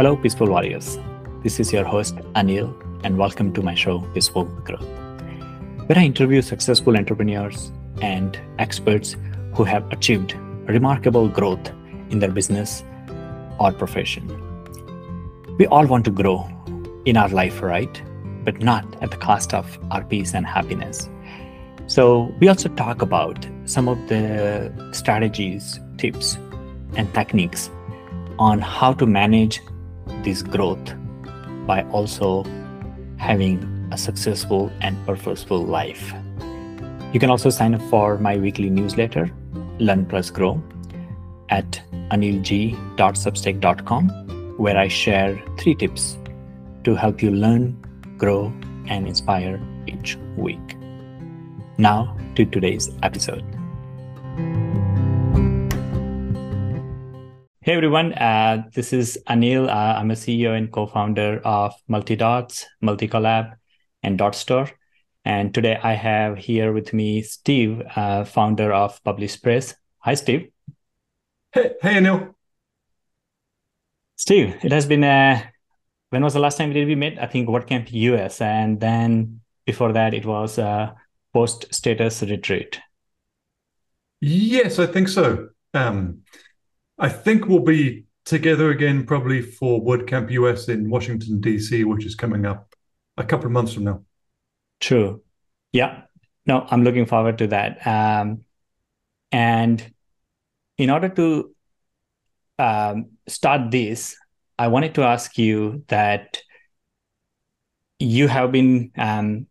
Hello, Peaceful Warriors. This is your host, Anil, and welcome to my show, Peaceful Growth, where I interview successful entrepreneurs and experts who have achieved remarkable growth in their business or profession. We all want to grow in our life, right? But not at the cost of our peace and happiness. So, we also talk about some of the strategies, tips, and techniques on how to manage this growth by also having a successful and purposeful life. You can also sign up for my weekly newsletter, Learn Plus Grow, at anilg.substack.com, where I share three tips to help you learn, grow, and inspire each week. Now to today's episode. Hey everyone, uh, this is Anil. Uh, I'm a CEO and co-founder of Multidots, Multicollab, and Dotstore. And today I have here with me Steve, uh, founder of PublishPress. Hi, Steve. Hey, hey, Anil. Steve, it has been a. When was the last time did we met? I think WordCamp US, and then before that it was a post status retreat. Yes, I think so. Um, I think we'll be together again probably for WordCamp US in Washington DC, which is coming up a couple of months from now. True. Yeah. No, I'm looking forward to that. Um, and in order to um, start this, I wanted to ask you that you have been um,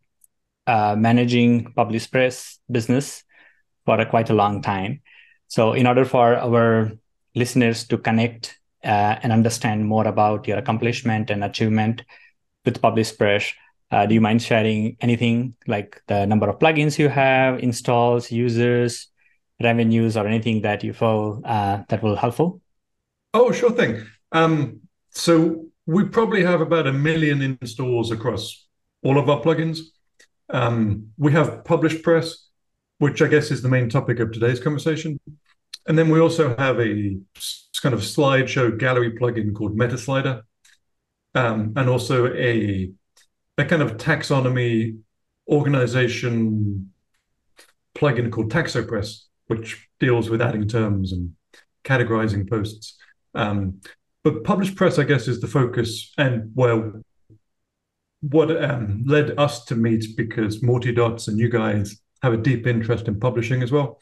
uh, managing PublishPress business for a, quite a long time. So, in order for our listeners to connect uh, and understand more about your accomplishment and achievement with PublishPress, uh, do you mind sharing anything like the number of plugins you have, installs, users, revenues, or anything that you feel uh, that will helpful? Oh, sure thing. Um, so we probably have about a million installs across all of our plugins. Um, we have PublishPress, which I guess is the main topic of today's conversation. And then we also have a kind of slideshow gallery plugin called MetaSlider, um, and also a a kind of taxonomy organization plugin called TaxoPress, which deals with adding terms and categorizing posts. Um, but PublishPress, I guess, is the focus, and well, what um, led us to meet because Multidots and you guys have a deep interest in publishing as well.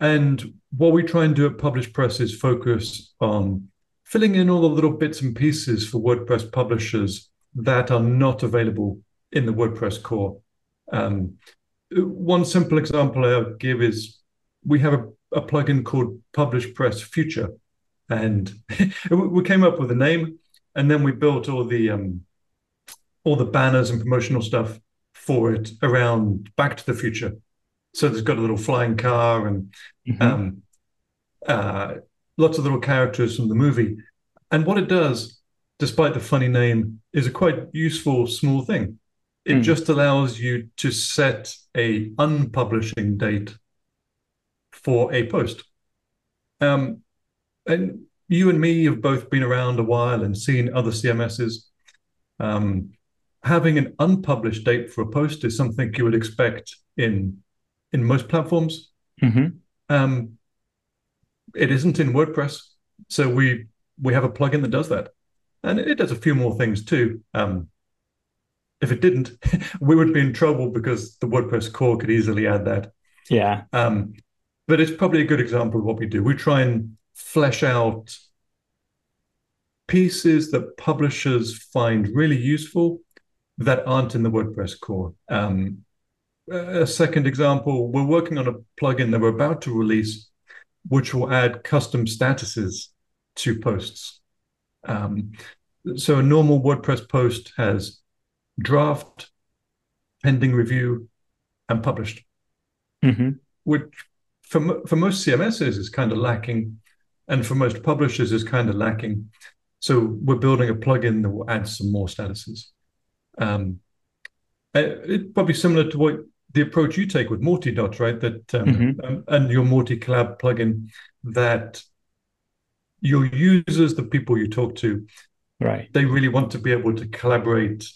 And what we try and do at PublishPress is focus on filling in all the little bits and pieces for WordPress publishers that are not available in the WordPress core. Um, one simple example I'll give is we have a, a plugin called PublishPress Future, and we came up with a name, and then we built all the um, all the banners and promotional stuff for it around Back to the Future. So there's got a little flying car and mm-hmm. um, uh, lots of little characters from the movie. And what it does, despite the funny name, is a quite useful small thing. It mm. just allows you to set a unpublishing date for a post. Um, and you and me have both been around a while and seen other CMSs. Um, having an unpublished date for a post is something you would expect in in most platforms. Mm-hmm. Um, it isn't in WordPress, so we we have a plugin that does that, and it does a few more things too. Um, if it didn't, we would be in trouble because the WordPress core could easily add that. Yeah. Um, but it's probably a good example of what we do. We try and flesh out pieces that publishers find really useful that aren't in the WordPress core. Um, a second example, we're working on a plugin that we're about to release, which will add custom statuses to posts. Um, so a normal WordPress post has draft, pending review, and published, mm-hmm. which for, for most CMSs is kind of lacking, and for most publishers is kind of lacking. So we're building a plugin that will add some more statuses. Um, it's probably similar to what the approach you take with Multidots, right? That um, mm-hmm. um, and your Multicollab plugin that your users, the people you talk to, Right. They really want to be able to collaborate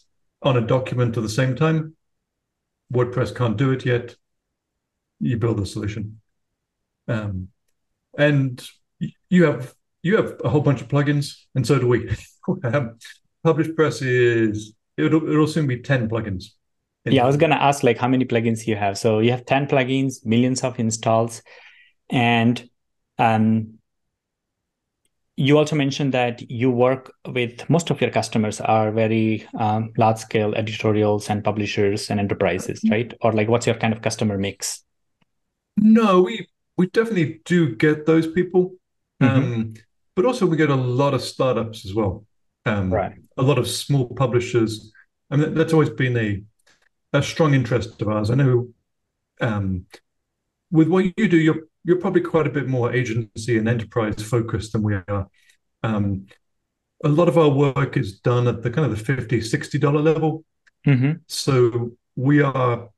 on a document at the same time. WordPress can't do it yet. You build a solution. Um, and you have you have a whole bunch of plugins, and so do we. um, PublishPress is it'll it'll soon be ten plugins. Yeah, I was gonna ask like how many plugins you have. So you have ten plugins, millions of installs, and um, you also mentioned that you work with most of your customers are very um, large scale editorials and publishers and enterprises, mm-hmm. right? Or like, what's your kind of customer mix? No, we we definitely do get those people, mm-hmm. um, but also we get a lot of startups as well. Um, right. A lot of small publishers. I mean, that's always been a a strong interest of ours. I know um, with what you do, you're you're probably quite a bit more agency and enterprise focused than we are. Um, a lot of our work is done at the kind of the 50 60 dollar level mm-hmm. so we are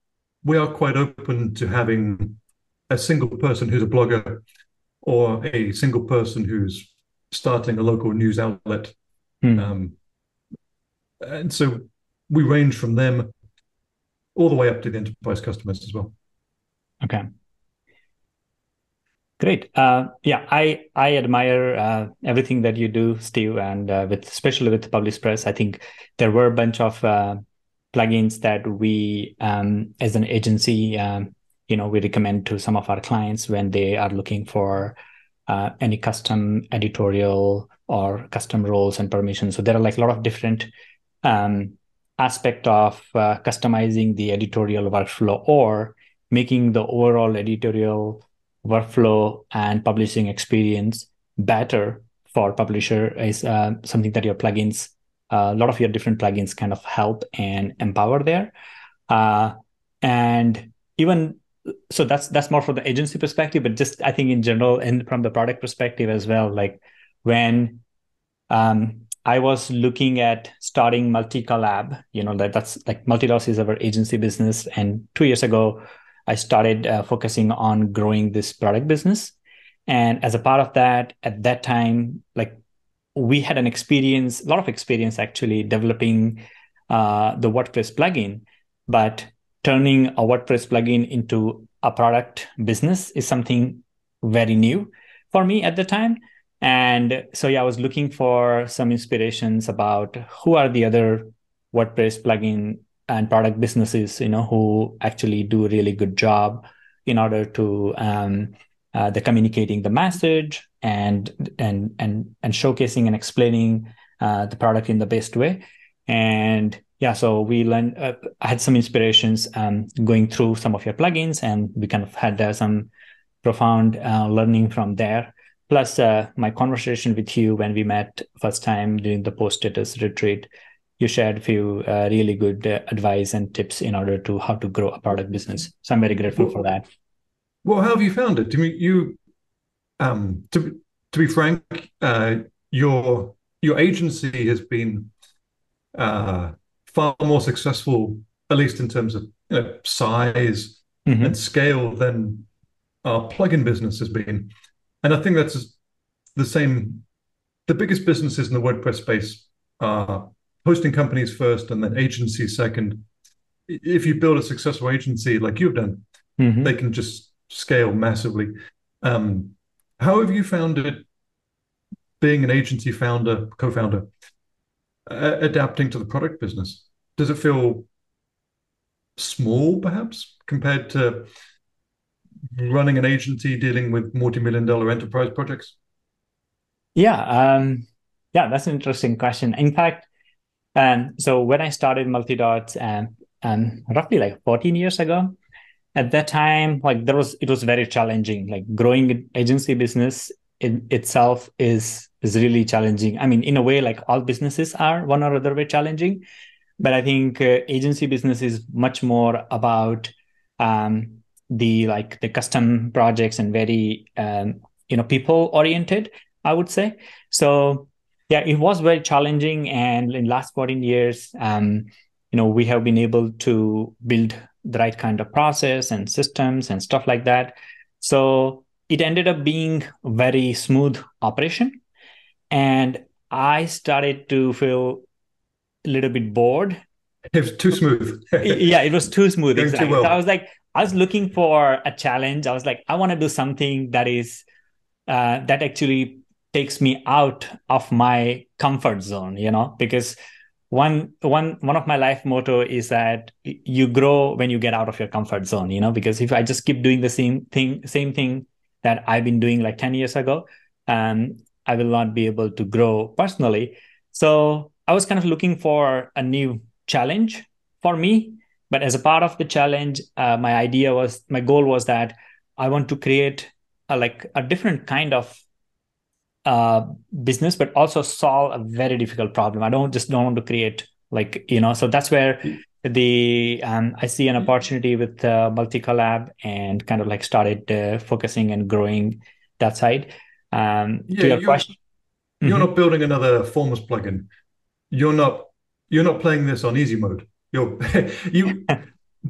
we are quite open to having a single person who's a blogger or a single person who's starting a local news outlet mm. um, and so we range from them all the way up to the enterprise customers as well okay Great. Uh, yeah, I I admire uh, everything that you do, Steve, and uh, with especially with PublishPress. I think there were a bunch of uh, plugins that we, um, as an agency, um, you know, we recommend to some of our clients when they are looking for uh, any custom editorial or custom roles and permissions. So there are like a lot of different um, aspect of uh, customizing the editorial workflow or making the overall editorial workflow and publishing experience better for publisher is uh, something that your plugins uh, a lot of your different plugins kind of help and empower there. Uh, and even so that's that's more for the agency perspective but just i think in general and from the product perspective as well like when um, i was looking at starting Multicollab you know that that's like Multidots is our agency business and two years ago I started uh, focusing on growing this product business. And as a part of that, at that time, like we had an experience, a lot of experience actually developing uh, the WordPress plugin, but turning a WordPress plugin into a product business is something very new for me at the time. And so, yeah, I was looking for some inspirations about who are the other WordPress plugin and product businesses, you know, who actually do a really good job in order to um, uh, the communicating the message and and and and showcasing and explaining uh, the product in the best way. And yeah, so we learned. Uh, I had some inspirations um, going through some of your plugins, and we kind of had uh, some profound uh, learning from there. Plus, uh, my conversation with you when we met first time during the post status retreat you shared a few uh, really good uh, advice and tips in order to how to grow a product business. So I'm very grateful well, for that. Well, how have you found it? Do you, you um, to to be frank, uh, your your agency has been uh, far more successful, at least in terms of you know, size mm-hmm. and scale, than our plugin business has been. And I think that's the same. The biggest businesses in the WordPress space are hosting companies first and then agencies second. If you build a successful agency like you've done, mm-hmm. they can just scale massively. Um, how have you found it being an agency founder, co-founder, uh, adapting to the product business? Does it feel small, perhaps, compared to running an agency dealing with multi-million dollar enterprise projects? Yeah, um, yeah, that's an interesting question. In fact, and so when I started Multidots and and roughly like 14 years ago, at that time, like there was it was very challenging. Like growing agency business in itself is is really challenging. I mean, in a way, like all businesses are one or other way challenging, but I think uh, agency business is much more about um, the like the custom projects and very um, you know people oriented. I would say so yeah it was very challenging and in last 14 years um, you know we have been able to build the right kind of process and systems and stuff like that so it ended up being a very smooth operation and I started to feel a little bit bored. It was too smooth. yeah, it was too smooth. Exactly. too well. So I was like, I was looking for a challenge. I was like, I want to do something that is uh, that actually takes me out of my comfort zone. You know, because one one one of my life motto is that you grow when you get out of your comfort zone. You know, because if I just keep doing the same thing, same thing that I've been doing like ten years ago, um, I will not be able to grow personally. So I was kind of looking for a new challenge for me but as a part of the challenge uh, my idea was my goal was that i want to create a, like a different kind of uh, business but also solve a very difficult problem i don't just don't want to create like you know so that's where the um, i see an opportunity with uh, Multicollab and kind of like started uh, focusing and growing that side um, Yeah, to your you're- question You're Mhm. not building another Forms plugin. You're not you're not playing this on easy mode. You you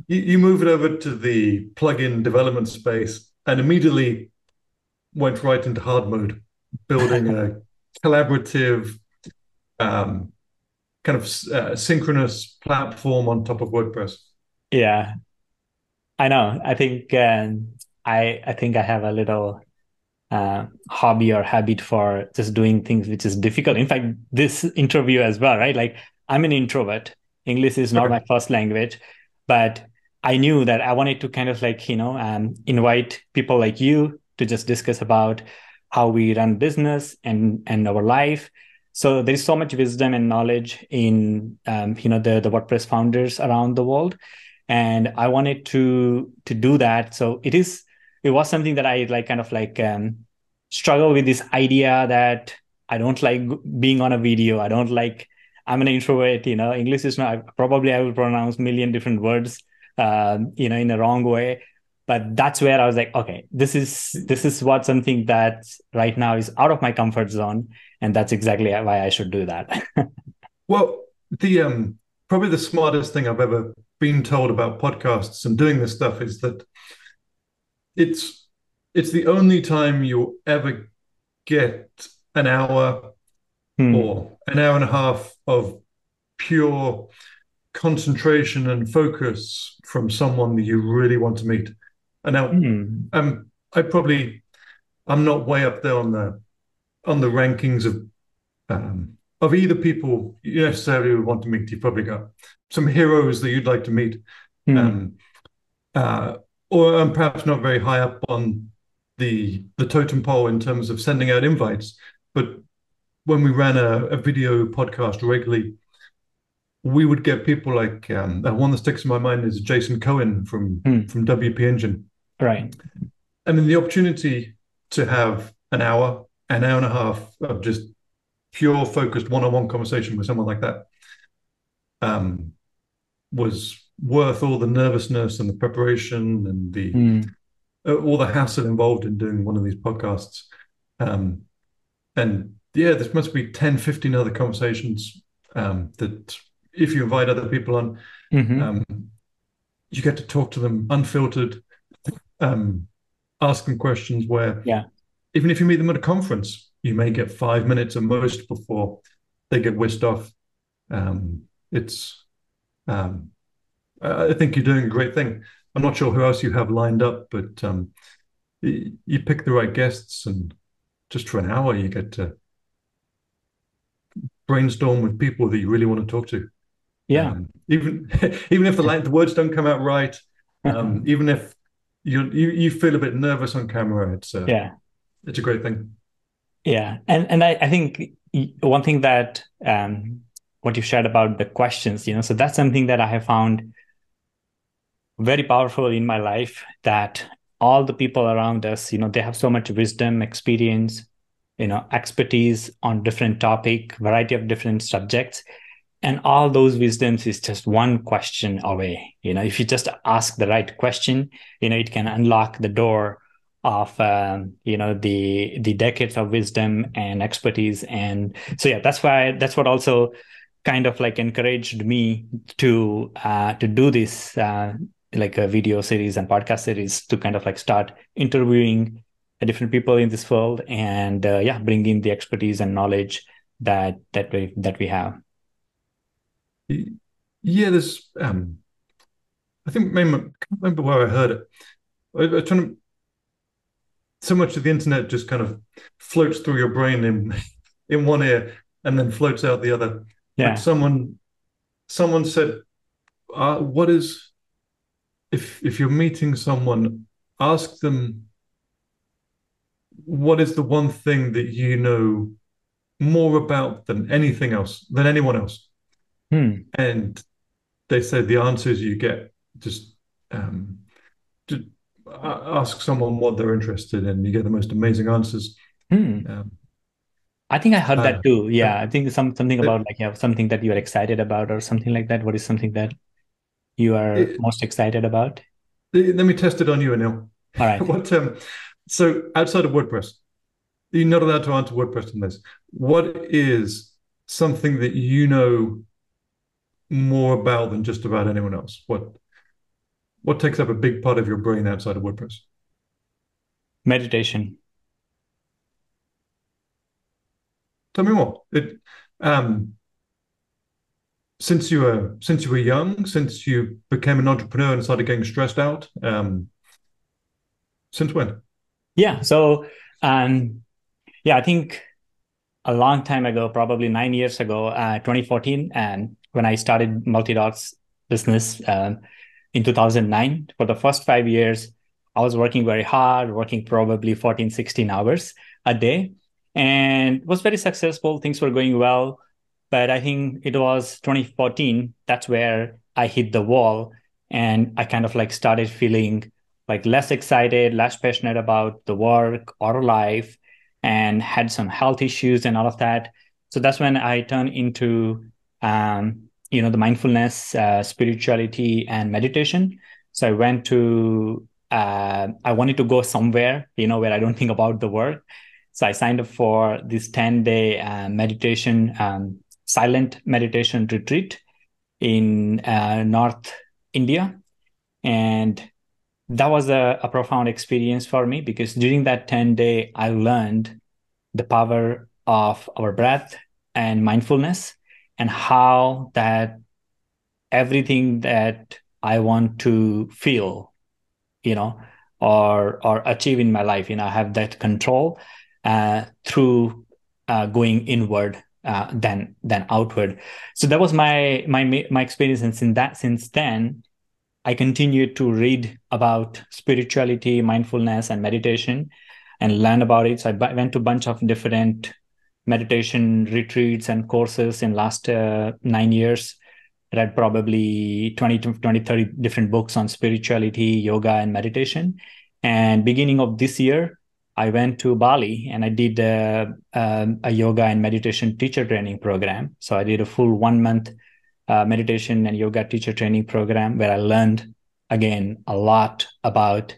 you move it over to the plugin development space and immediately went right into hard mode, building a collaborative, um, kind of uh, synchronous platform on top of WordPress. Yeah, I know. I think um, I I think I have a little uh, hobby or habit for just doing things which is difficult. In fact, this interview as well, right? Like I'm an introvert. English is not my first language, but I knew that I wanted to kind of like you know um, invite people like you to just discuss about how we run business and and our life. So there is so much wisdom and knowledge in um, you know the the WordPress founders around the world. And i wanted to to do that. So it is it was something that i like kind of like um struggle with this idea that i don't like being on a video. I don't like i'm an introvert you know. English is not probably i will pronounce million different words um, you know in a wrong way. But that's where i was like okay this is this is what something that right now is out of my comfort zone and that's exactly why i should do that. Well, the um probably the smartest thing I've ever been told about podcasts and doing this stuff is that it's it's the only time you'll ever get an hour Hmm. or an hour and a half of pure concentration and focus from someone that you really want to meet. And now Hmm. um I probably I'm not way up there on the on the rankings of um of either people you necessarily would want to meet. You've probably got some heroes that you'd like to meet. Hmm. Um uh or I'm perhaps not very high up on the the totem pole in terms of sending out invites. But when we ran a, a video podcast regularly, we would get people like um, one that sticks in my mind is Jason Cohen from Hmm. from WP Engine. right I mean, the opportunity to have an hour, an hour and a half of just pure focused one-on-one conversation with someone like that um, was worth all the nervousness and the preparation and the Hmm. uh, all the hassle involved in doing one of these podcasts. Um, and yeah, there must be 10, 15 other conversations um, that if you invite other people on, Mhm. um, you get to talk to them unfiltered, um, ask them questions where Yeah. even if you meet them at a conference, you may get five minutes at most before they get whisked off. Um, it's, um, I think you're doing a great thing. I'm not sure who else you have lined up, but um, you, you pick the right guests, and just for an hour, you get to brainstorm with people that you really want to talk to. yeah Um, even even if the, la- the words don't come out right, um, even if you, you you feel a bit nervous on camera, it's a, yeah it's a great thing. Yeah, and and I, I think one thing that um, what you shared about the questions, you know, so that's something that I have found very powerful in my life. That all the people around us, you know, they have so much wisdom, experience, you know, expertise on different topic, variety of different subjects, and all those wisdoms is just one question away. You know, if you just ask the right question, you know, it can unlock the door of um, you know the the decades of wisdom and expertise and so yeah that's why that's what also kind of like encouraged me to uh, to do this uh, like a video series and podcast series to kind of like start interviewing different people in this world and uh, yeah bring in the expertise and knowledge that that we that we have. Yeah there's um i think maybe i can't remember where i heard it. I, I trying to so much of the internet just kind of floats through your brain in in one ear and then floats out the other. Yeah. like someone someone said uh, what is if if you're meeting someone ask them what is the one thing that you know more about than anything else than anyone else hmm. and they said the answers you get just um just ask someone what they're interested in you get the most amazing answers Hmm. um, I think I heard uh, that too. Yeah, I think some something it- about like you have something that you are excited about or something like that. What is something that you are It- most excited about? let me test it on you Anil All right. what um so outside of WordPress you're not allowed to answer WordPress on this. What is something that you know more about than just about anyone else? What what takes up a big part of your brain outside of WordPress? Meditation. tell me more. It um since you were since you were young since you became an entrepreneur and started getting stressed out um since when Yeah. So, um, yeah, I think a long time ago, probably nine years ago, uh, 2014, and when I started Multidots business um, in 2009, for the first five years, I was working very hard, working probably 14, 16 hours a day, and was very successful. Things were going well. But I think it was 2014, that's where I hit the wall and I kind of like started feeling like less excited, less passionate about the work or life, and had some health issues and all of that. So that's when I turned into, um, you know, the mindfulness, uh, spirituality, and meditation. So I went to, uh, I wanted to go somewhere, you know, where I don't think about the work. So I signed up for this 10 day uh, meditation, um, silent meditation retreat in uh, North India. And that was a, a profound experience for me because during that 10 day i learned the power of our breath and mindfulness and how that everything that i want to feel you know or or achieve in my life you know i have that control uh, through uh, going inward uh, than than outward. So that was my my my experience and since that since then I continued to read about spirituality, mindfulness, and meditation and learn about it. So I went to a bunch of different meditation retreats and courses in last uh, nine years. Read probably 20 20, 30 different books on spirituality, yoga, and meditation. And beginning of this year, I went to Bali and I did uh, um, a yoga and meditation teacher training program. So I did a full one month uh, meditation and yoga teacher training program where I learned again a lot about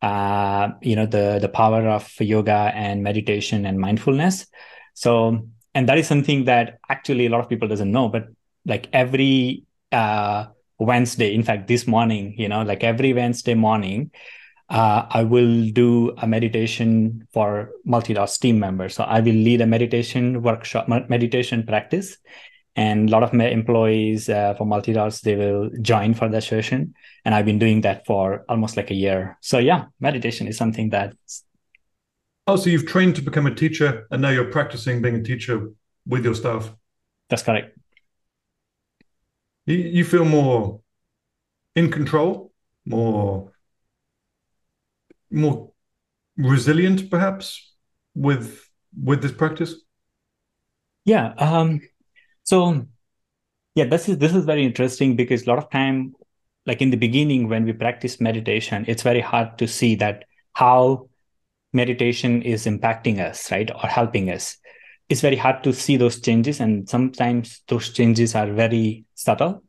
uh, you know the the power of yoga and meditation and mindfulness. So and that is something that actually a lot of people doesn't know, but like every uh, Wednesday, in fact, this morning, you know, like every Wednesday morning, uh, I will do a meditation for Multidots team members. So I will lead a meditation workshop, meditation practice, and a lot of my employees uh, for Multidots they will join for that session. And I've been doing that for almost like a year. So yeah, meditation is something that. Oh, so you've trained to become a teacher, and now you're practicing being a teacher with your staff. That's correct. You, you feel more in control, more more resilient, perhaps, with with this practice. Yeah. Um, so yeah, this is this is very interesting because a lot of time, like in the beginning when we practice meditation, it's very hard to see that how meditation is impacting us, right, or helping us. It's very hard to see those changes, and sometimes those changes are very subtle.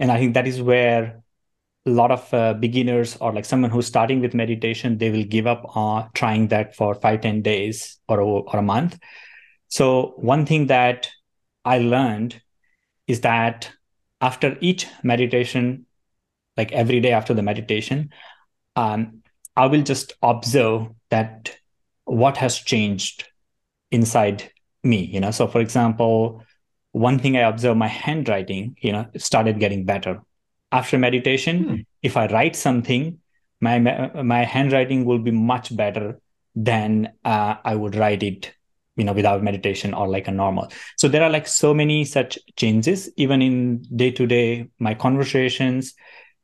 And I think that is where a lot of uh, beginners or like someone who's starting with meditation, they will give up on trying that for five, 10 days or, or a month. So one thing that I learned is that after each meditation, like every day after the meditation, um, I will just observe that what has changed inside me you know so for example one thing i observe my handwriting you know started getting better after meditation hmm. if i write something my my handwriting will be much better than uh, i would write it you know without meditation or like a normal. So there are like so many such changes. Even in day to day my conversations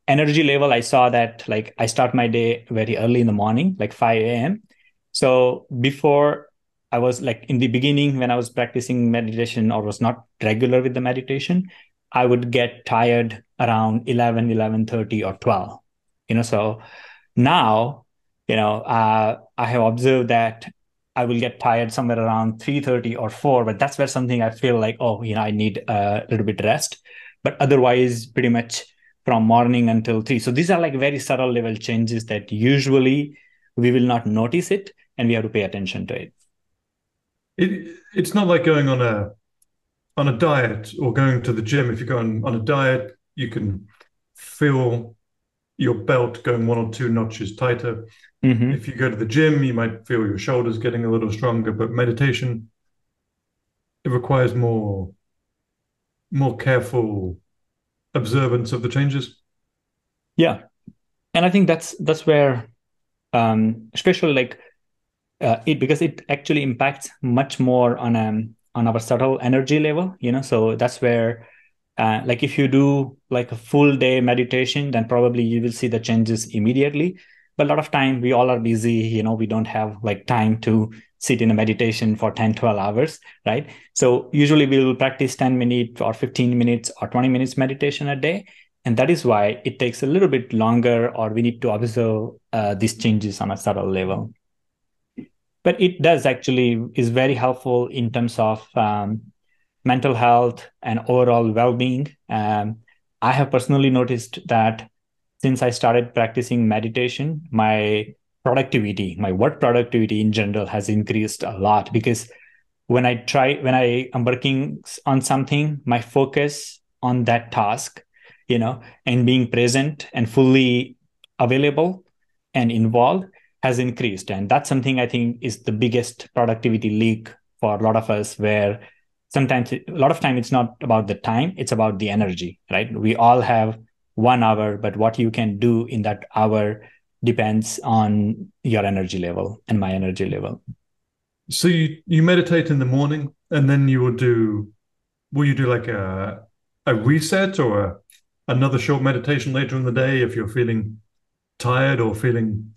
energy level i saw that like i start my day very early in the morning like 5 a.m so before I was like in the beginning when I was practicing meditation or was not regular with the meditation, I would get tired around 11, 11.30 or 12. You know, so now, you know, uh, I have observed that I will get tired somewhere around 3.30 or 4, but that's where something I feel like, oh, you know, I need a little bit rest. But otherwise, pretty much from morning until 3. So these are like very subtle level changes that usually we will not notice it and we have to pay attention to it. It it's not like going on a on a diet or going to the gym. If you go on, on a diet, you can feel your belt going one or two notches tighter. Mm-hmm. If you go to the gym, you might feel your shoulders getting a little stronger. But meditation, it requires more more careful observance of the changes. Yeah, and I think that's that's where, um, especially like uh, it because it actually impacts much more on um on our subtle energy level you know so that's where uh, like if you do like a full day meditation then probably you will see the changes immediately but a lot of time we all are busy you know we don't have like time to sit in a meditation for 10 12 hours right? So usually we will practice 10 minutes or 15 minutes or 20 minutes meditation a day and that is why it takes a little bit longer or we need to observe uh, these changes on a subtle level. But it does actually is very helpful in terms of um, mental health and overall well-being. Um, i have personally noticed that since i started practicing meditation my productivity my work productivity in general has increased a lot because when i try when i am working on something my focus on that task you know and being present and fully available and involved has increased. And that's something i think is the biggest productivity leak for a lot of us where sometimes a lot of time it's not about the time it's about the energy right? We all have one hour but what you can do in that hour depends on your energy level and my energy level so you you meditate in the morning and then you will do will you do like a a reset or a, another short meditation later in the day if you're feeling tired or feeling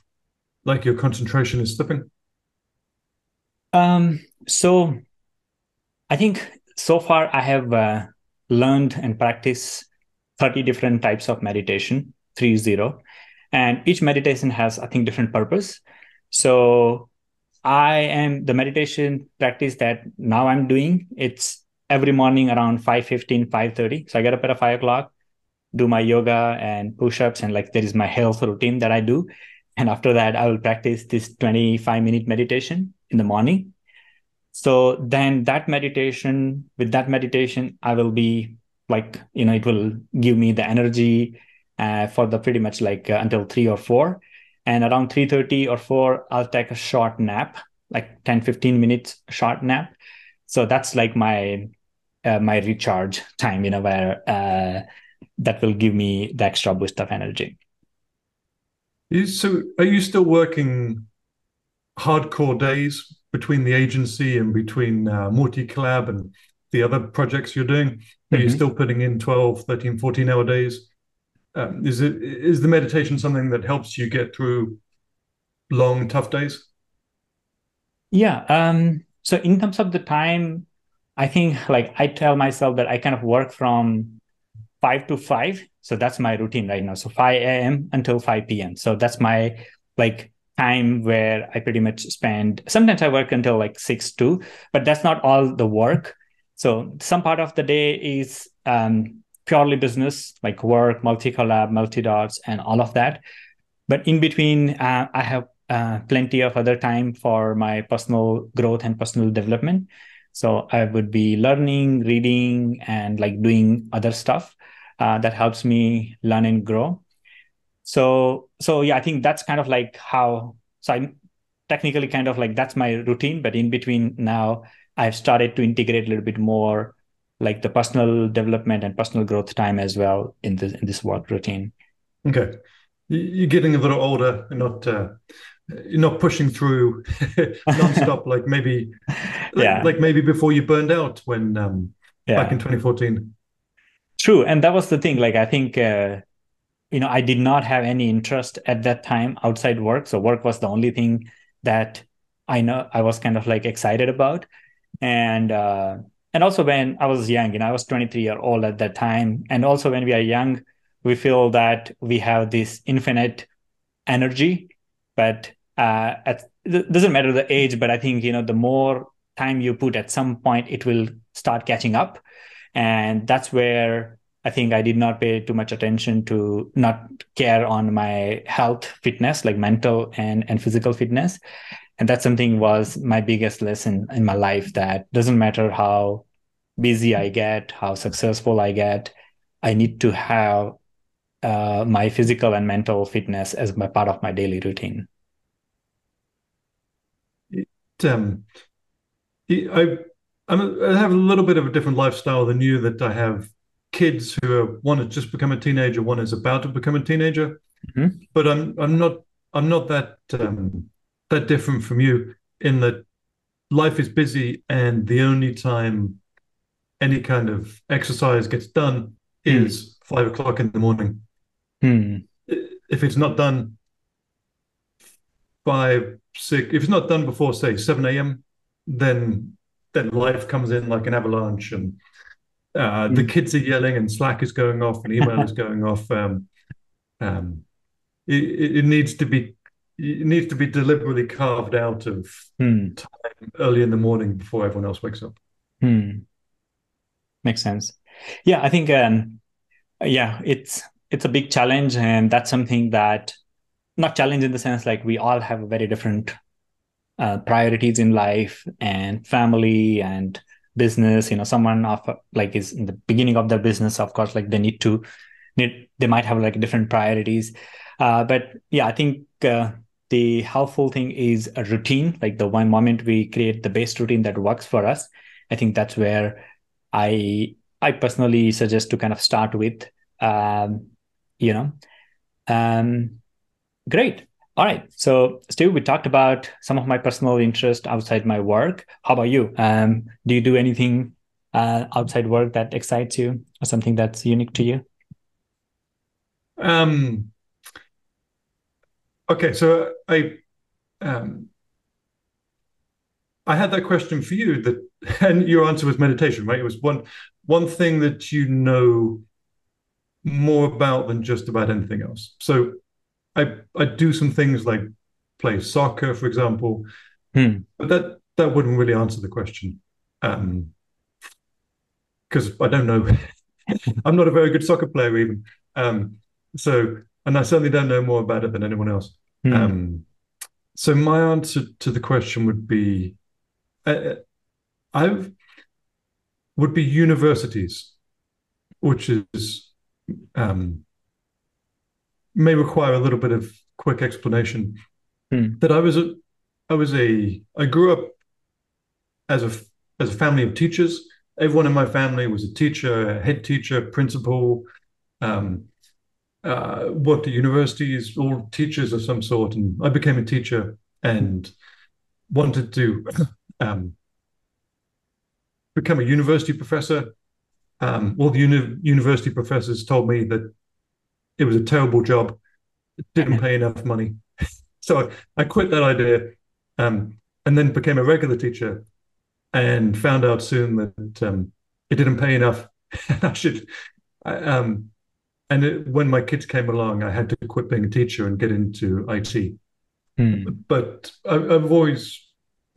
like your concentration is slipping? Um, so I think so far I have uh, learned and practiced 30 different types of meditation, three zero. And each meditation has, I think, different purpose. So I am the meditation practice that now I'm doing. It's every morning around 5 15, 5 30. So I get up at 5 o'clock, do my yoga and push-ups, and like there is my health routine that I do. And after that, I will practice this 25 minute meditation in the morning. So then that meditation, with that meditation, I will be like, you know, it will give me the energy uh, for the pretty much like uh, until three or four. And around 3.30 or 4, I'll take a short nap, like 10, 15 minutes short nap. So that's like my uh, my recharge time, you know, where uh, that will give me the extra boost of energy. So, are you still working hardcore days between the agency and between uh, Collab and the other projects you're doing? Are mm-hmm. you still putting in 12, 13, 14 hour days? Um, is it is the meditation something that helps you get through long, tough days? Yeah. Um, so, in terms of the time, I think like I tell myself that I kind of work from five to five. So that's my routine right now. So 5 a.m. until 5 p.m. So that's my like time where I pretty much spend. Sometimes I work until like six too, but that's not all the work. So some part of the day is um, purely business, like work, Multicollab, multi dots, and all of that. But in between, uh, I have uh, plenty of other time for my personal growth and personal development. So I would be learning, reading, and like doing other stuff uh, that helps me learn and grow. So so yeah, I think that's kind of like how so I'm technically kind of like that's my routine, but in between now I've started to integrate a little bit more like the personal development and personal growth time as well in this in this work routine. Okay, you're getting a little older and not uh, you're not pushing through nonstop like maybe yeah. like, like, maybe before you burned out when um, yeah. back in 2014. True, and that was the thing. Like I think. Uh, you know, I did not have any interest at that time outside work. So work was the only thing that I know I was kind of like excited about. And uh, and also when I was young, you know, I was 23 year old at that time. And also when we are young, we feel that we have this infinite energy, but uh, at, it doesn't matter the age, but I think, you know, the more time you put at some point, it will start catching up. And that's where I think I did not pay too much attention to not care on my health, fitness, like mental and, and physical fitness and that's something was my biggest lesson in my life that doesn't matter how busy i get how successful i get i need to have uh, my physical and mental fitness as my part of my daily routine it, um, I, I'm a, I have a little bit of a different lifestyle than you that i have kids who are one has just become a teenager one is about to become a teenager mm-hmm. but i'm i'm not i'm not that um, that different from you in that life is busy and the only time any kind of exercise gets done mm. is five o'clock in the morning. Mm. If it's not done five, six, if it's not done before say seven a.m., then then life comes in like an avalanche, and uh, mm. the hmm. kids are yelling, and Slack is going off, and email is going off. Um, um, it, it needs to be it needs to be deliberately carved out of hmm. time early in the morning before everyone else wakes up. Hmm. Makes sense. Yeah, I think um, yeah, it's it's a big challenge, and that's something that not challenge in the sense like we all have very different uh, priorities in life and family and business. You know, someone of like is in the beginning of their business, of course, like they need to need they might have like different priorities. Uh, but yeah, I think uh, the helpful thing is a routine like the one moment we create the best routine that works for us. I think that's where i i personally suggest to kind of start with um, you know. Um, great. All right. So steve we talked about some of my personal interest outside my work. How about you? Um, do you do anything uh, outside work that excites you or something that's unique to you? Um Okay, so I um, I had that question for you that, and your answer was meditation, right? It was one one thing that you know more about than just about anything else. So I I do some things like play soccer, for example, hmm. but that that wouldn't really answer the question because um, I don't know. I'm not a very good soccer player even. Um, so and I certainly don't know more about it than anyone else. Mm. Um, so my answer to the question would be, uh, I would be universities, which is um, may require a little bit of quick explanation. Mm. That I was a, I was a, I grew up as a as a family of teachers. Everyone in my family was a teacher, a head teacher, principal. Um, uh, worked at universities, all teachers of some sort, and I became a teacher and wanted to um, become a university professor. Um, all the uni- university professors told me that it was a terrible job, it didn't pay enough money, so I, I quit that idea, um, and then became a regular teacher, and found out soon that um, it didn't pay enough. I should. I, um, and it, when my kids came along, I had to quit being a teacher and get into IT. Hmm. But I, have always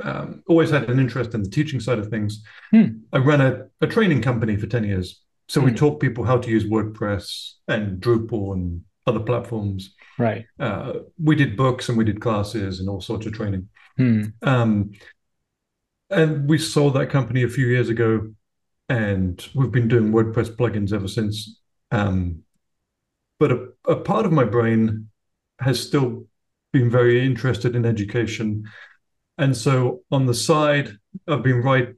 um, always had an interest in the teaching side of things. Hmm. I ran a, a, training company for ten years, so we hmm. taught people how to use WordPress and Drupal and other platforms. Right. Uh, we did books and we did classes and all sorts of training. Hmm. Um, and we sold that company a few years ago, and we've been doing WordPress plugins ever since. Um, but a, a part of my brain has still been very interested in education. And so on the side, I've been write,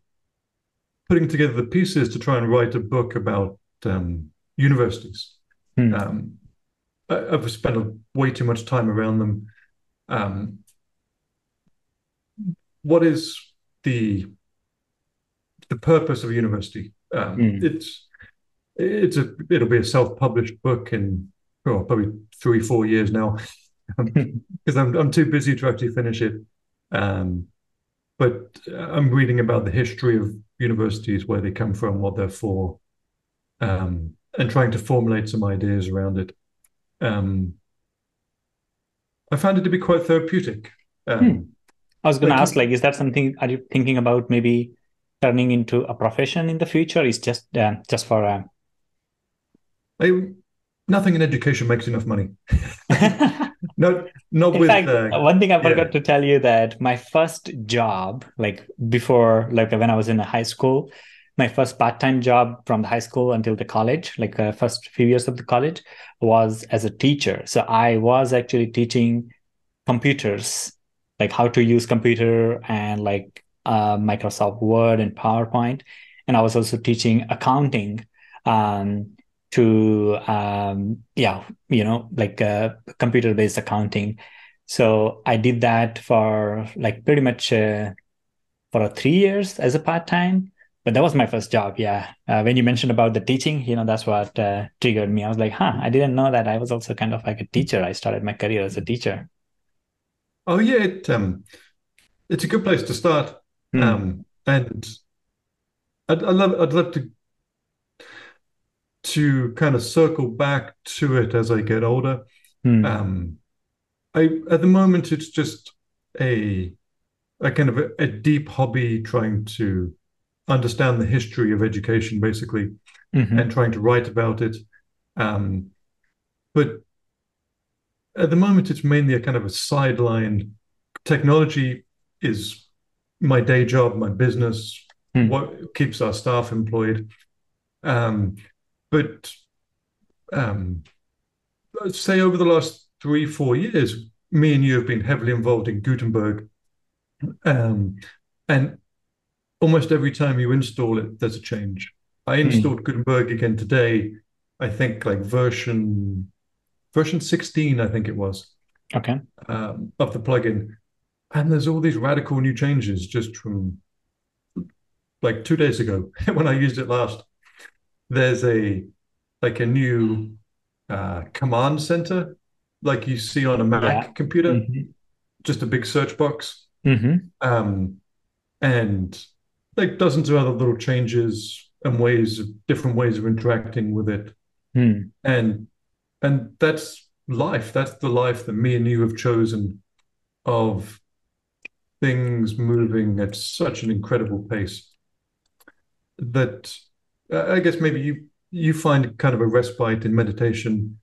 putting together the pieces to try and write a book about um, universities. Hmm. Um, I, I've spent a, way too much time around them. Um, what is the the purpose of a university? Um, Hmm. It's it's a it'll be a self-published book in oh, probably three four years now because I'm I'm too busy to actually finish it. Um, but I'm reading about the history of universities, where they come from, what they're for, um, and trying to formulate some ideas around it. Um, I found it to be quite therapeutic. Um, Hmm. I was going to ask, like, is that something? Are you thinking about maybe turning into a profession in the future? Is just uh, just for uh... I, nothing in education makes enough money. No, not In with fact, uh, one thing I forgot yeah. to tell you that my first job, like before, like when I was in high school, my first part-time job from the high school until the college, like uh, first few years of the college, was as a teacher. So I was actually teaching computers, like how to use computer and like uh, Microsoft Word and PowerPoint, and I was also teaching accounting. Um, to um yeah you know like uh, computer based accounting. So i did that for like pretty much uh, for three years as a part-time but that was my first job yeah. Uh, when you mentioned about the teaching you know that's what uh, triggered me. I was like huh i didn't know that i was also kind of like a teacher. I started my career as a teacher. Oh yeah, it um, it's a good place to start. Hmm. Um, and I'd, I'd love I'd love to to kind of circle back to it as I get older. Hmm. Um, I at the moment it's just a a kind of a, a deep hobby trying to understand the history of education basically Mhm. and trying to write about it. Um, but at the moment it's mainly a kind of a sideline. Technology is my day job, my business, Hmm. what keeps our staff employed. Um, but um, I'd say over the last three, four years, me and you have been heavily involved in Gutenberg. Um, and almost every time you install it, there's a change. I installed Gutenberg again today, I think like version version 16, I think it was, okay um, of the plugin. And there's all these radical new changes just from like two days ago when I used it last. There's a like a new uh, command center, like you see on a Mac Yeah. computer, Mhm. just a big search box. Mhm. Um, and like dozens of other little changes and ways of different ways of interacting with it. Hmm. And and that's life. That's the life that me and you have chosen of things moving at such an incredible pace that I guess maybe you you find kind of a respite in meditation.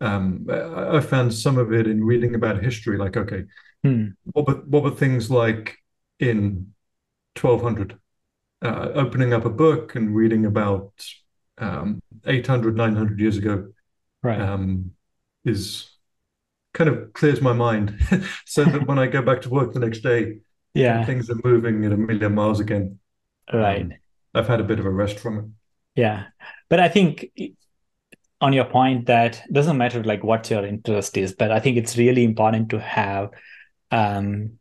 Um, I, I found some of it in reading about history, like okay, Hmm. what were what were things like in 1200? Uh, opening up a book and reading about um, 800, 900 years ago right um, is kind of clears my mind so that when I go back to work the next day yeah things are moving at a million miles again, right um, I've had a bit of a rest from it. Yeah, but I think on your point that doesn't matter like what your interest is, but I think it's really important to have um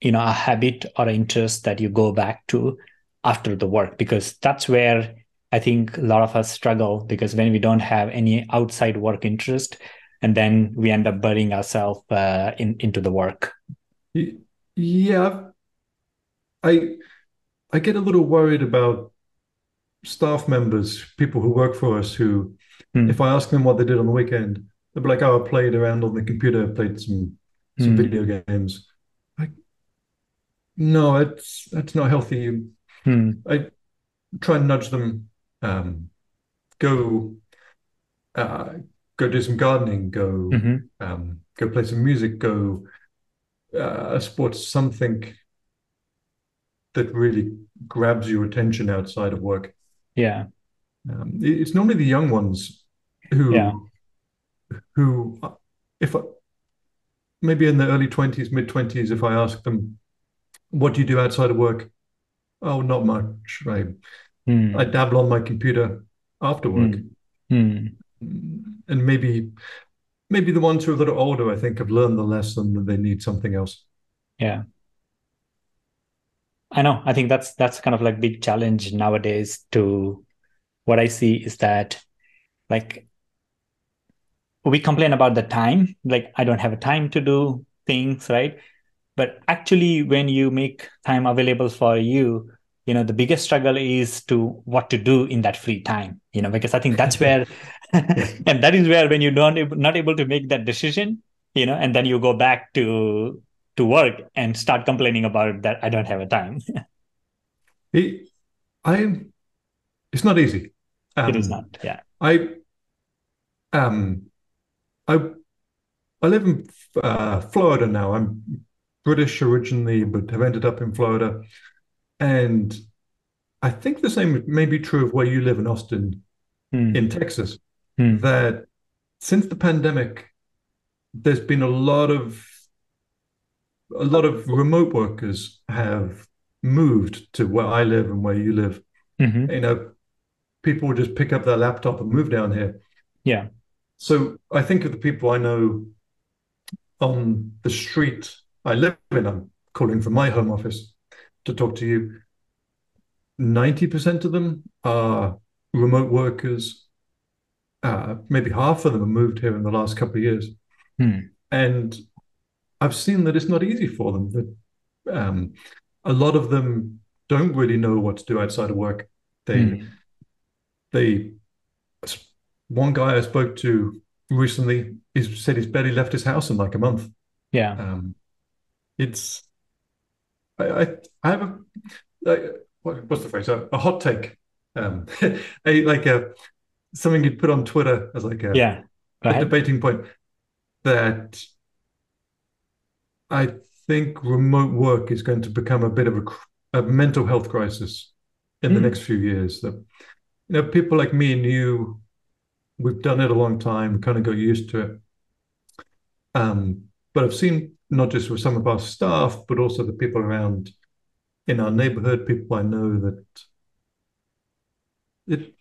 you know a habit or an interest that you go back to after the work because that's where I think a lot of us struggle because when we don't have any outside work interest and then we end up burying ourselves uh, in into the work. Yeah, I I get a little worried about staff members, people who work for us, who, Hmm. if I ask them what they did on the weekend, they'll be like, "Oh, I played around on the computer, played some some Hmm. video games." Like, no, it's that's not healthy. Hmm. I try and nudge them, um, go, uh, go do some gardening, go, Mhm. um, go play some music, go, uh, sports, something that really grabs your attention outside of work. Yeah. Um, it's normally the young ones who, Yeah. who, if I, maybe in the early 20s, mid 20s, if I ask them, what do you do outside of work? Oh, not much. I I dabble on my computer after work. Hmm. And maybe maybe the ones who are a little older, I think, have learned the lesson that they need something else. Yeah. I know. I think that's that's kind of like big challenge nowadays to what I see is that like we complain about the time, like I don't have a time to do things, right? But actually when you make time available for you, you know, the biggest struggle is to what to do in that free time, you know, because I think that's where and that is where when you don't not able to make that decision, you know, and then you go back to to work and start complaining about that I don't have a time. it, I, it's not easy. Um, it is not. Yeah. I, um, I, I live in uh, Florida now. I'm British originally, but have ended up in Florida, and I think the same may be true of where you live in Austin, hmm. in Texas. Hmm. That since the pandemic, there's been a lot of a lot of remote workers have moved to where I live and where you live. Mm-hmm. You know, people just pick up their laptop and move down here. Yeah. So I think of the people I know on the street I live in. I'm calling from my home office to talk to you. 90% of them are remote workers. Uh, maybe half of them have moved here in the last couple of years. Hmm. And I've seen that it's not easy for them. That um, a lot of them don't really know what to do outside of work. They mm. they one guy I spoke to recently he said he's barely left his house in like a month. Yeah. Um, it's I, I, I have a like, what, what's the phrase a, a hot take um a like a something you'd put on Twitter as like a yeah a debating point that I think remote work is going to become a bit of a, a mental health crisis in mm. the hmm. next few years. That you know, people like me and you, we've done it a long time, kind of got used to it. Um, but I've seen not just with some of our staff, but also the people around in our neighborhood, people I know that it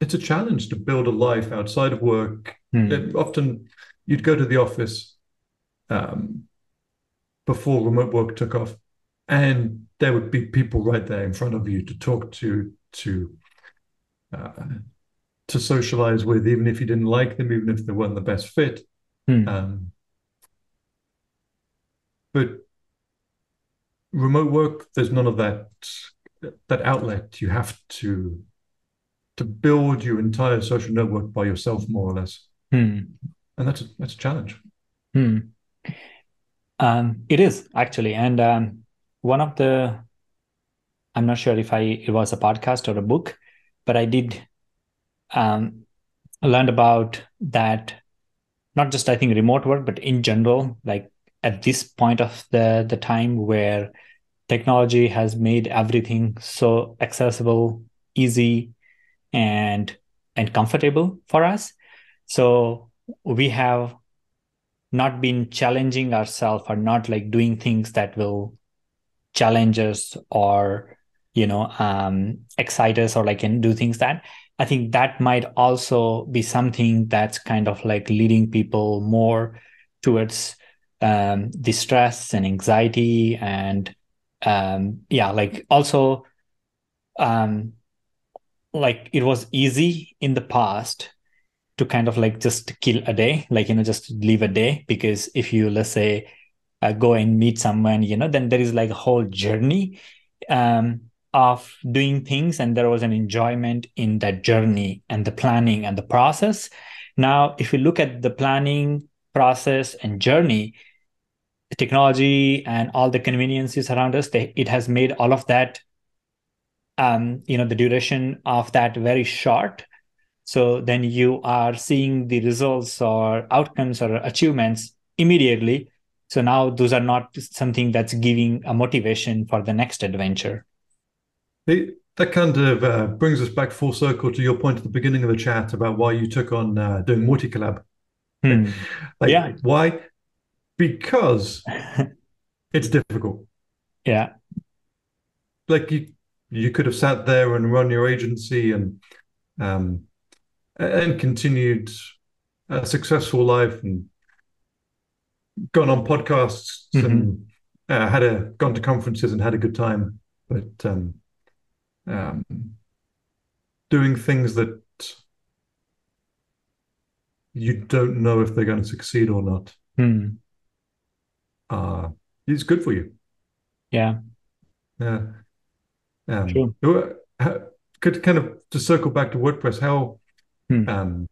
it's a challenge to build a life outside of work. Mm. It, often you'd go to the office um, before remote work took off, and there would be people right there in front of you to talk to, to uh, to socialize with, even if you didn't like them, even if they weren't the best fit. Hmm. Um, but remote work, there's none of that that outlet. You have to to build your entire social network by yourself, more or less, hmm. and that's a, that's a challenge. Hmm. Um, it is actually, and um, one of the I'm not sure if I it was a podcast or a book, but I did um, learn about that. Not just I think remote work, but in general, like at this point of the the time where technology has made everything so accessible, easy, and and comfortable for us. So we have not been challenging ourselves or not like doing things that will challenge us or you know um excite us or like and do things that i think that might also be something that's kind of like leading people more towards um distress and anxiety and um yeah like also um like it was easy in the past to kind of like just kill a day, like, you know, just leave a day. Because if you, let's say, uh, go and meet someone, you know, then there is like a whole journey um, of doing things. And there was an enjoyment in that journey and the planning and the process. Now, if you look at the planning process and journey, technology and all the conveniences around us, they, it has made all of that, um, you know, the duration of that very short so then you are seeing the results or outcomes or achievements immediately. So now those are not something that's giving a motivation for the next adventure. that kind of uh, brings us back full circle to your point at the beginning of the chat about why you took on uh, doing Multicollab. Hmm. like, yeah. Why? Because it's difficult. Yeah. Like you, you could have sat there and run your agency and um, and continued a successful life and gone on podcasts mm-hmm. and uh, had a gone to conferences and had a good time, but um, um, doing things that you don't know if they're going to succeed or not. Mm. Uh, it's good for you. Yeah. Yeah. Um, True. Could kind of to circle back to WordPress, how hmm. um,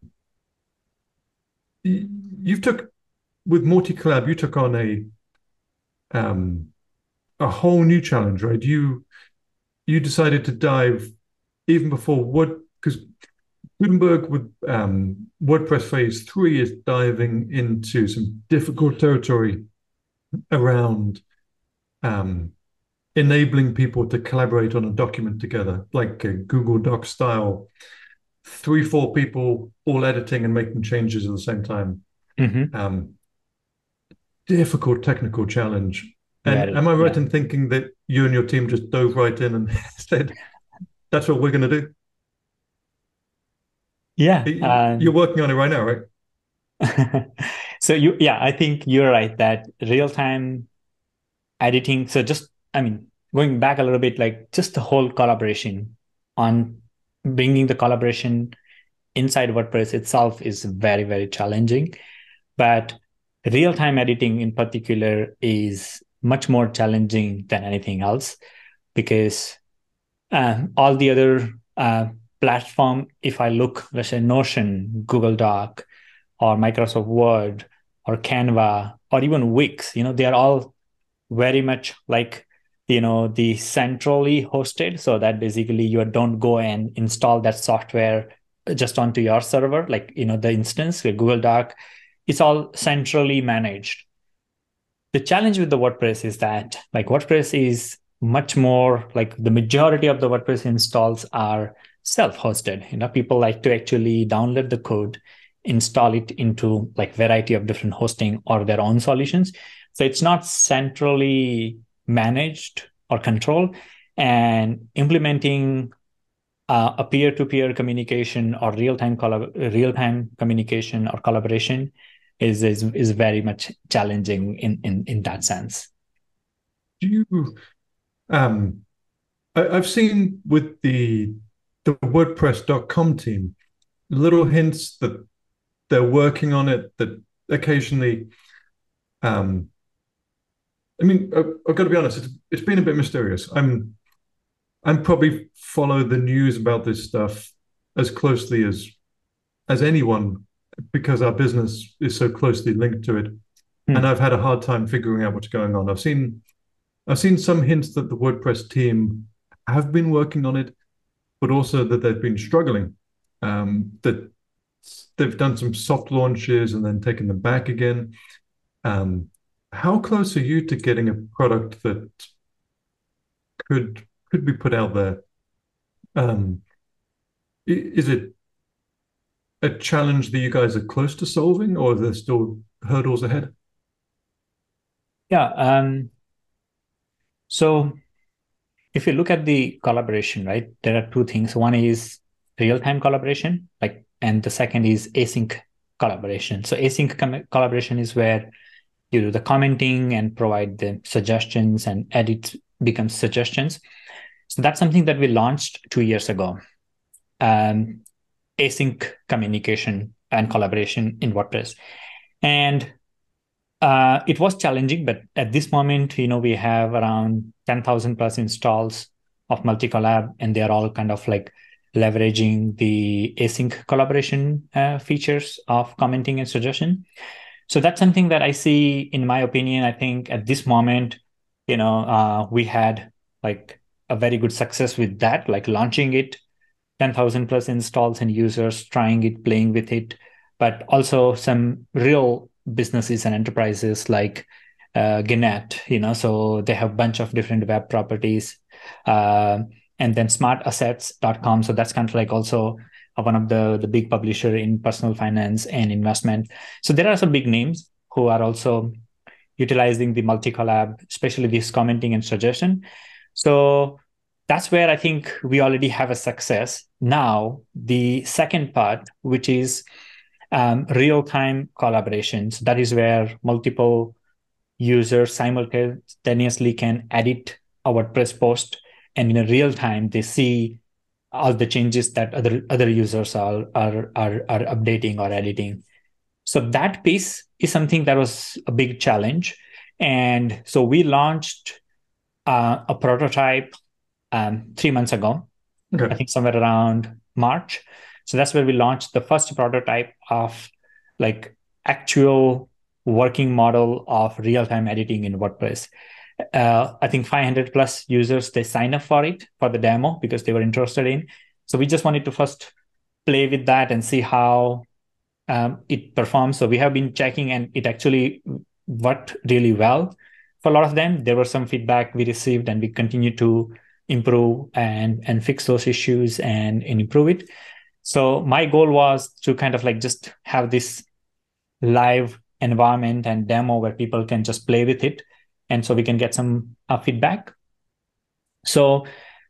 you, you've took with Multicollab, you took on a um, a whole new challenge, right? You you decided to dive even before what because Gutenberg with um, WordPress Phase Three is diving into some difficult territory around um, enabling people to collaborate on a document together, like a Google Doc style, three, four people all editing and making changes at the same time. Mm-hmm. Um, difficult technical challenge. And yeah, am I right yeah. in thinking that you and your team just dove right in and said, "That's what we're going to do"? Yeah, um, you're working on it right now, right? so you, yeah, I think you're right that real time editing. So just, I mean, going back a little bit, like just the whole collaboration on bringing the collaboration inside WordPress itself is very, very challenging. But real time editing in particular is much more challenging than anything else because uh, all the other uh, platform, if I look, let's say Notion, Google Doc, or Microsoft Word, or Canva, or even Wix, you know, they are all very much like you know the centrally hosted. So that basically you don't go and install that software just onto your server. Like you know the instance with google doc it's all centrally managed. The challenge with the wordpress is that like wordpress is much more like the majority of the wordpress installs are self-hosted. You know people like to actually download the code install it into like variety of different hosting or their own solutions. So it's not centrally managed or controlled. And implementing uh, a peer-to-peer communication or real-time collab- real-time communication or collaboration is, is is very much challenging in in in that sense. Do you? Um, I, I've seen with the the WordPress.com team little hints that they're working on it. That occasionally um, I mean, I, have got to be honest. It's, it's been a bit mysterious. I'm, I'm probably follow the news about this stuff as closely as, as anyone, because our business is so closely linked to it, hmm. and I've had a hard time figuring out what's going on. I've seen, I've seen some hints that the WordPress team have been working on it, but also that they've been struggling. Um, that they've done some soft launches and then taken them back again. Um, how close are you to getting a product that could could be put out there? Um, is it a challenge that you guys are close to solving, or are there still hurdles ahead? Yeah. Um, so if you look at the collaboration, right, there are two things. One is real-time collaboration, like, and the second is async collaboration. So async collaboration is where you do the commenting and provide the suggestions and edit becomes suggestions. So that's something that we launched two years ago. Um, async communication and collaboration in WordPress. And uh, it was challenging, but at this moment, you know, we have around 10,000 plus installs of Multicollab, and they're all kind of like leveraging the async collaboration uh, features of commenting and suggestion so that's something that i see in my opinion i think at this moment you know uh, we had like a very good success with that like launching it 10000 plus installs and users trying it playing with it but also some real businesses and enterprises like uh, Gannett, you know, so they have a bunch of different web properties. Uh, and then smartassets.com. So that's kind of like also one of the, the big publisher in personal finance and investment. So there are some big names who are also utilizing the Multicollab, especially this commenting and suggestion. So that's where I think we already have a success. Now, the second part, which is um, real time collaborations, that is where multiple users simultaneously can edit a WordPress post, and in a real time, they see all the changes that other other users are are are, are updating or editing. So that piece is something that was a big challenge, and so we launched uh, a prototype um, three months ago. Okay. I think somewhere around March. So that's where we launched the first prototype of like actual working model of real-time editing in WordPress. Uh, I think 500 plus users they signed up for it for the demo because they were interested in. So we just wanted to first play with that and see how um, it performs. So we have been checking, and it actually worked really well for a lot of them. There was some feedback we received, and we continue to improve and and fix those issues and, and improve it. So my goal was to kind of like just have this live environment and demo where people can just play with it, and so we can get some uh, feedback. So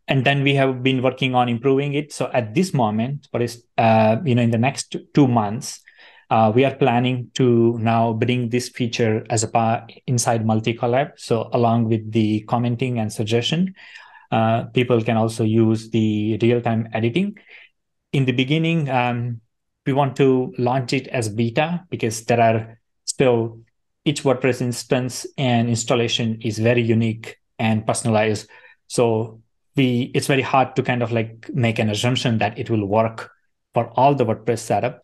and then we have been working on improving it. So at this moment, what is uh, you know in the next two months, uh, we are planning to now bring this feature as a part inside Multicollab. So along with the commenting and suggestion, uh, people can also use the real-time editing. In the beginning, um, we want to launch it as beta because there are still each WordPress instance and installation is very unique and personalized. So we it's very hard to kind of like make an assumption that it will work for all the WordPress setup.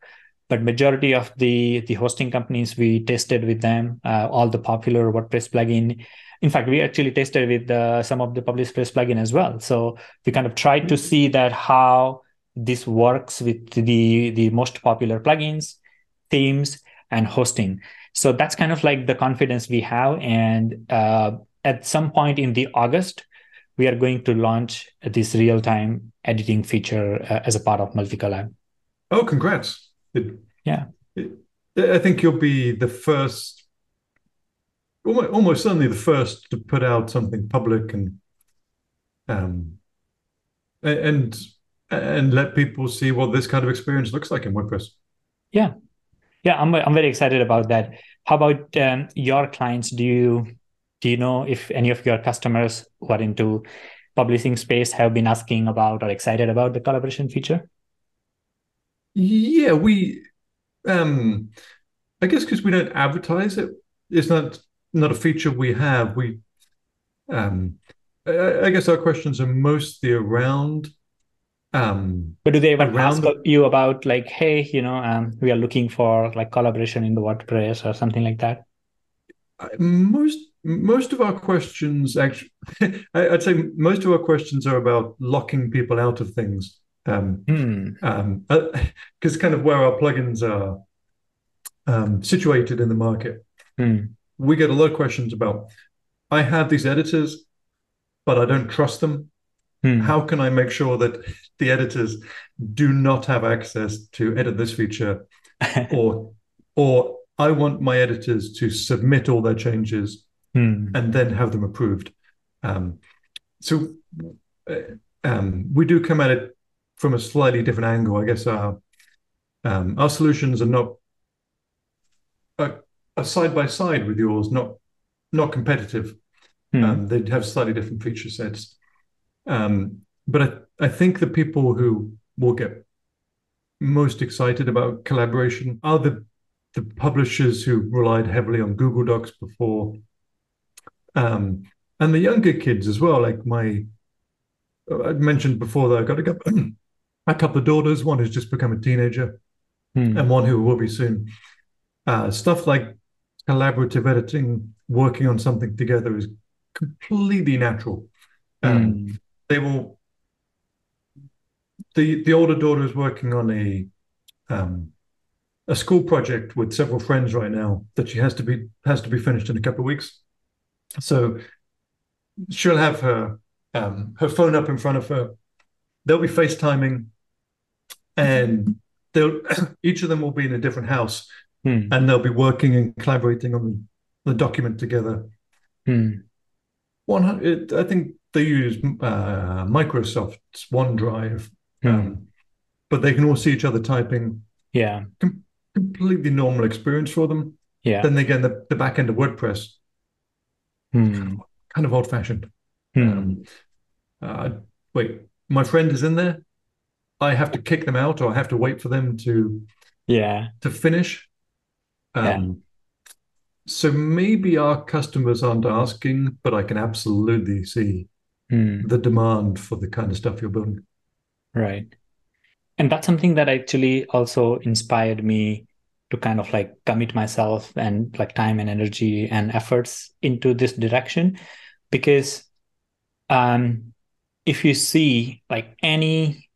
But majority of the the hosting companies we tested with them, uh, all the popular WordPress plugin in fact, we actually tested with uh, some of the PublishPress plugin as well. So we kind of tried to see that how this works with the the most popular plugins, themes, and hosting. So that's kind of like the confidence we have. And uh, at some point in the August, we are going to launch this real time editing feature uh, as a part of Multicollab. Oh, congrats! It, yeah, it, I think you'll be the first almost certainly the first to put out something public and um, and and let people see what this kind of experience looks like in WordPress. Yeah, yeah, I'm I'm very excited about that. How about um, your clients? Do you do you know if any of your customers who are into publishing space have been asking about or excited about the collaboration feature? Yeah, we um I guess because we don't advertise it, it's not not a feature we have. We, um, I, I guess our questions are mostly around. Um, but do they ever ask the, you about like, hey, you know, um, we are looking for like collaboration in the WordPress or something like that? Most most of our questions actually, I'd say most of our questions are about locking people out of things. Um, hmm. um, because uh, kind of where our plugins are um, situated in the market. Hmm we get a lot of questions about I have these editors, but I don't trust them. Hmm. How can I make sure that the editors do not have access to edit this feature? or or I want my editors to submit all their changes hmm. and then have them approved. Um, so uh, um, we do come at it from a slightly different angle. I guess our um, our solutions are not are side by side with yours, not not competitive. Hmm. Um, they'd have slightly different feature sets. Um, but I, I think the people who will get most excited about collaboration are the the publishers who relied heavily on Google Docs before, um, and the younger kids as well. Like my, I mentioned before that I've got a couple, a couple of daughters. One who's just become a teenager, hmm. and one who will be soon. Uh, stuff like collaborative editing, working on something together is completely natural. Um, mm. They will. The the older daughter is working on a um, a school project with several friends right now that she has to be has to be finished in a couple of weeks. So she'll have her um, her phone up in front of her. They'll be FaceTiming, and they'll each of them will be in a different house hmm. and they'll be working and collaborating on the document together. Hmm. 100, I think they use uh, Microsoft's OneDrive, Hmm. um, but they can all see each other typing. Yeah. Com- completely normal experience for them. Yeah. Then again, the, the back end of WordPress, Hmm. kind of old fashioned. Hmm. Um, uh, wait, my friend is in there. I have to kick them out, or I have to wait for them to Yeah. to finish. Yeah. Um, so maybe our customers aren't asking, but I can absolutely see Hmm. the demand for the kind of stuff you're building. Right. And that's something that actually also inspired me to kind of like commit myself and like time and energy and efforts into this direction. Because um, if you see like any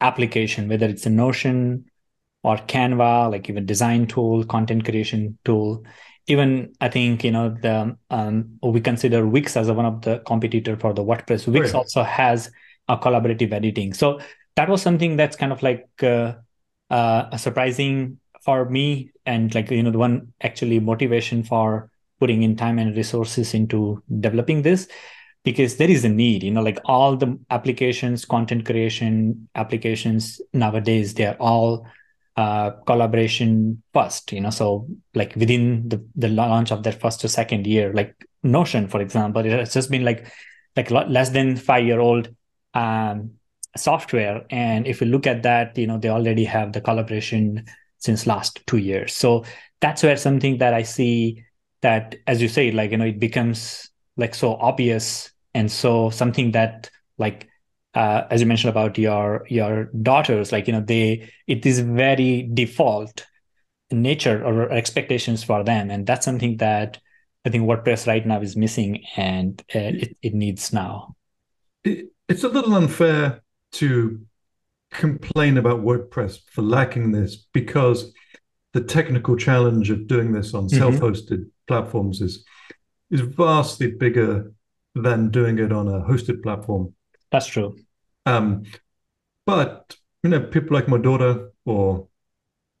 application, whether it's a Notion or Canva, like even design tool, content creation tool, even I think you know the um, we consider Wix as one of the competitor for the WordPress. Wix yeah. also has a collaborative editing. So that was something that's kind of like uh, uh, surprising for me, and like you know the one actually motivation for putting in time and resources into developing this because there is a need you know like all the applications content creation applications nowadays they're all uh, collaboration first you know so like within the, the launch of their first or second year like notion for example it has just been like like less than five year old um, software. And if you look at that you know they already have the collaboration since last two years. So that's where something that i see that as you say like you know it becomes like so obvious and so something that like uh, as you mentioned about your your daughters like you know they it is very default nature or expectations for them and that's something that i think wordpress right now is missing and uh, it, it needs now it, it's a little unfair to complain about wordpress for lacking this because the technical challenge of doing this on mm-hmm. self-hosted platforms is is vastly bigger than doing it on a hosted platform. That's true. Um, but you know, people like my daughter or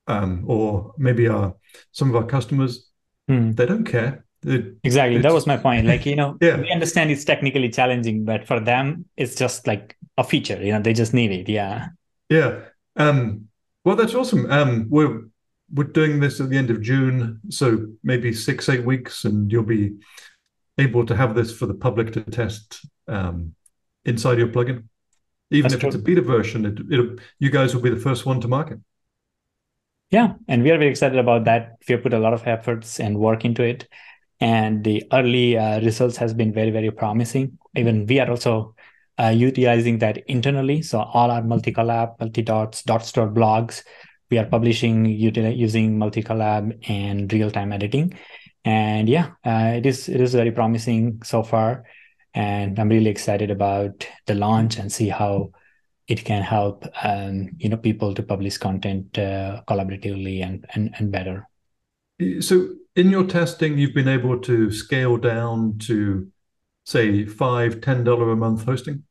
um, or maybe our some of our customers, Hmm. they don't care. It, exactly. That was my point. Like, you know, yeah. we understand it's technically challenging, but for them, it's just like a feature. You know, they just need it. Yeah. Yeah. Um, well, that's awesome. Um, we're we're doing this at the end of June, so maybe six, eight weeks, and you'll be able to have this for the public to test um, inside your plugin. Even That's if true. it's a beta version, it, you guys will be the first one to market. Yeah, and we are very excited about that. We have put a lot of efforts and work into it, and the early uh, results has been very, very promising. Even we are also uh, utilizing that internally. So all our Multicollab, Multidots, dot store blogs, we are publishing util- using Multicollab and real-time editing. And yeah, uh, it is it is very promising so far, and I'm really excited about the launch and see how it can help um, you know people to publish content uh, collaboratively and, and and better. So in your testing, you've been able to scale down to say five, ten dollar a month hosting.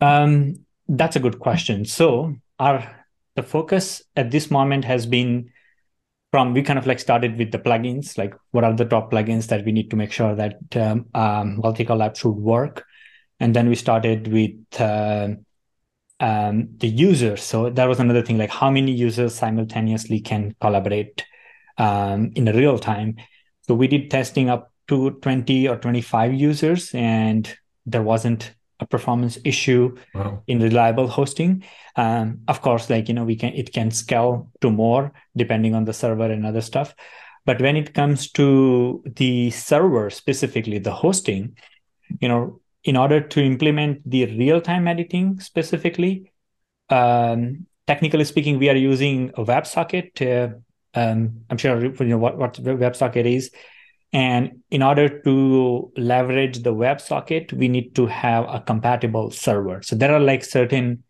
Um, that's a good question. So our the focus at this moment has been from we kind of like started with the plugins, like what are the top plugins that we need to make sure that um, um, Multicollab should work, and then we started with uh, um, the users. So that was another thing, like how many users simultaneously can collaborate um, in real time. So we did testing up to 20 or 25 users, and there wasn't a performance issue wow. in reliable hosting. Um, of course, like you know, we can it can scale to more depending on the server and other stuff. But when it comes to the server specifically, the hosting, you know, in order to implement the real-time editing specifically, um, technically speaking, we are using a WebSocket. Uh, um, I'm sure you know what, what WebSocket is. And in order to leverage the WebSocket, we need to have a compatible server. So there are like certain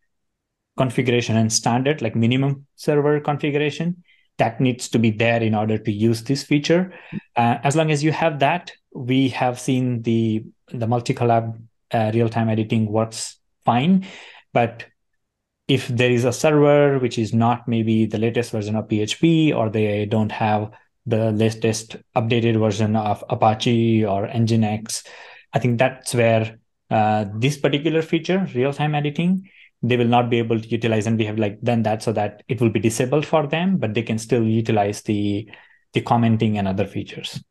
configuration and standard, like minimum server configuration that needs to be there in order to use this feature. Uh, as long as you have that, we have seen the the Multicollab uh, real-time editing works fine. But if there is a server which is not maybe the latest version of PHP or they don't have the latest updated version of Apache or Nginx, I think that's where uh, this particular feature, real-time editing, they will not be able to utilize, and we have like done that so that it will be disabled for them, but they can still utilize the the commenting and other features.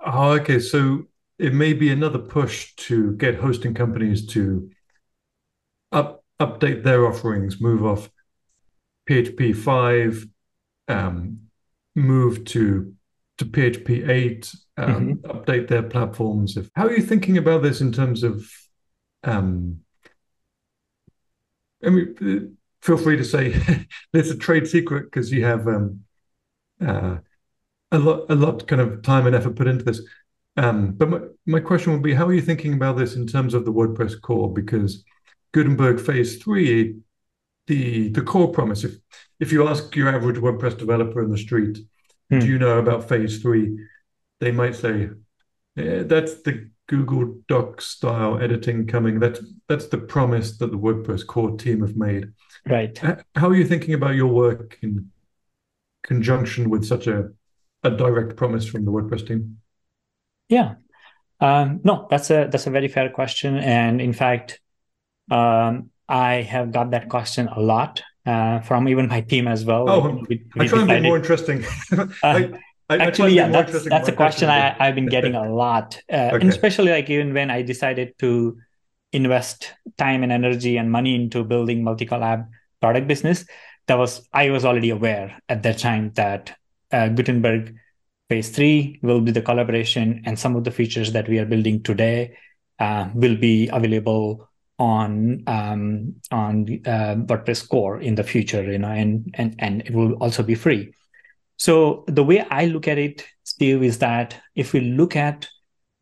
Oh, okay. So it may be another push to get hosting companies to up update their offerings, move off PHP five, um, move to to PHP eight, um, mm-hmm. update their platforms. If how are you thinking about this in terms of? Um, I mean, feel free to say it's a trade secret because you have um, uh, a lot, a lot kind of time and effort put into this. Um, but my, my question would be, how are you thinking about this in terms of the WordPress core? Because Gutenberg Phase Three, the the core promise. If if you ask your average WordPress developer in the street, hmm. do you know about Phase Three? They might say, yeah, "That's the Google Doc style editing coming. That's that's the promise that the WordPress core team have made." Right. How are you thinking about your work in conjunction with such a a direct promise from the WordPress team? Yeah. Um, no, that's a that's a very fair question, and in fact, um, I have got that question a lot uh, from even my team as well. Oh, we, we I try and be more interesting. uh, I, I, actually, yeah, that's that's a question I, I've been getting a lot, uh, okay. and especially like even when I decided to invest time and energy and money into building Multicollab product business, that was I was already aware at that time that uh, Gutenberg phase three will be the collaboration, and some of the features that we are building today uh, will be available on um, on uh, WordPress core in the future, you know, and and and it will also be free. So the way I look at it, Steve, is that if we look at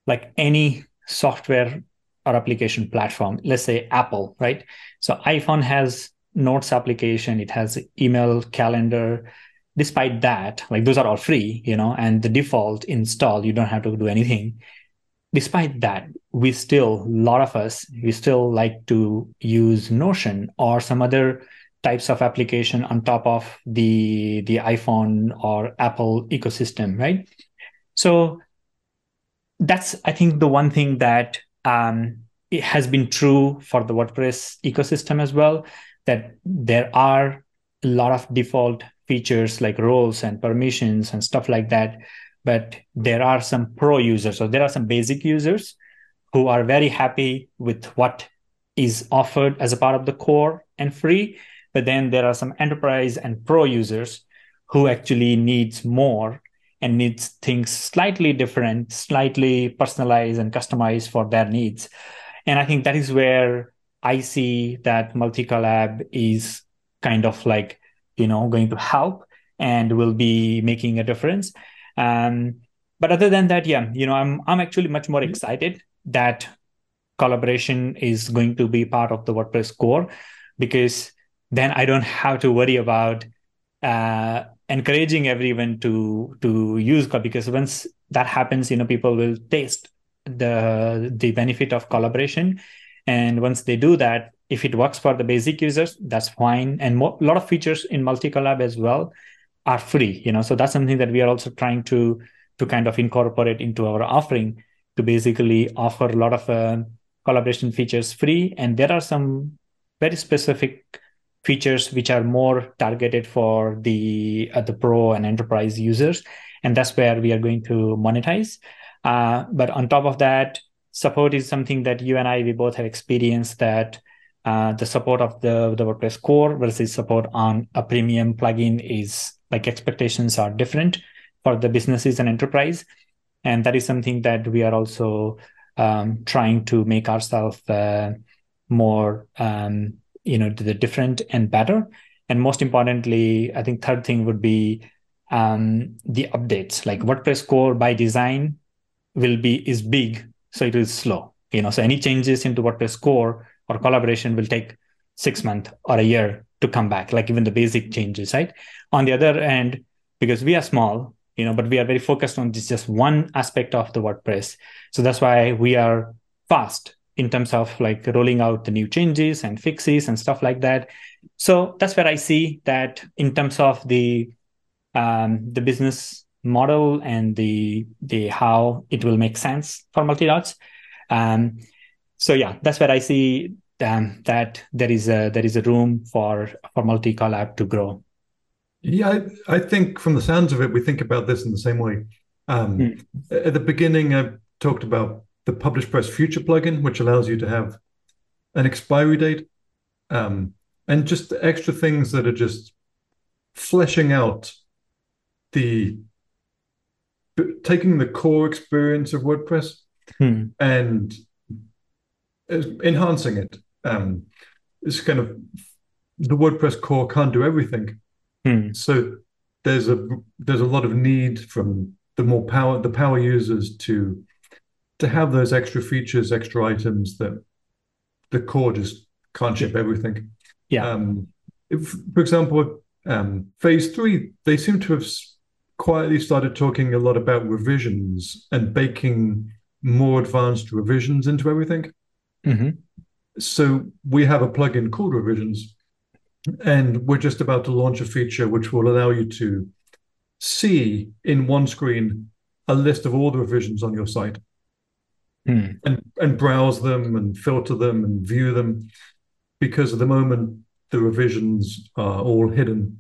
like any software or application platform, let's say Apple, right? So iPhone has Notes application, it has email, calendar. Despite that, like those are all free, you know, and the default install, you don't have to do anything despite that, we still, a lot of us, we still like to use Notion or some other types of application on top of the the iPhone or Apple ecosystem, right? So that's I think the one thing that um, it has been true for the WordPress ecosystem as well. That there are a lot of default features like roles and permissions and stuff like that but there are some pro users. So there are some basic users who are very happy with what is offered as a part of the core and free but then there are some enterprise and pro users who actually needs more and needs things slightly different slightly personalized and customized for their needs. And i think that is where i see that Multicollab is kind of like you know going to help and will be making a difference um, but other than that, yeah, you know, I'm I'm actually much more excited that collaboration is going to be part of the WordPress core because then I don't have to worry about uh, encouraging everyone to to use because once that happens, you know, people will taste the the benefit of collaboration, and once they do that, if it works for the basic users, that's fine. And a lot of features in Multicollab as well are free you know? So that's something that we are also trying to to kind of incorporate into our offering to basically offer a lot of uh, collaboration features free. And there are some very specific features which are more targeted for the uh, the pro and enterprise users. And that's where we are going to monetize. Uh, but on top of that support is something that you and i we both have experienced that uh, the support of the, the WordPress core versus support on a premium plugin is like expectations are different for the businesses and enterprise. And that is something that we are also um, trying to make ourselves uh, more um, you know the different and better. And most importantly i think third thing would be um, the updates. Like wordpress core by design will be is big so it is slow you know. So any changes into wordpress core or collaboration will take six months or a year to come back, like even the basic changes, right? On the other end, because we are small, you know, but we are very focused on this just one aspect of the WordPress. So that's why we are fast in terms of like rolling out the new changes and fixes and stuff like that. So that's where I see that in terms of the um, the business model and the the how it will make sense for multi Um, so yeah, that's where I see um, that there is a there is a room for for Multicollab to grow. Yeah, I, I, think from the sounds of it, we think about this in the same way. Um, mm. At the beginning, I talked about the PublishPress Future plugin, which allows you to have an expiry date um, and just extra things that are just fleshing out the taking the core experience of WordPress hmm. and enhancing it. Um, it's kind of the WordPress core can't do everything, hmm. so there's a there's a lot of need from the more power the power users to to have those extra features, extra items that the core just can't ship everything. Yeah. Um, if, for example, um, phase three, they seem to have quietly started talking a lot about revisions and baking more advanced revisions into everything. Mm-hmm. So we have a plugin called Revisions, and we're just about to launch a feature which will allow you to see in one screen a list of all the revisions on your site mm. and and browse them and filter them and view them because at the moment the revisions are all hidden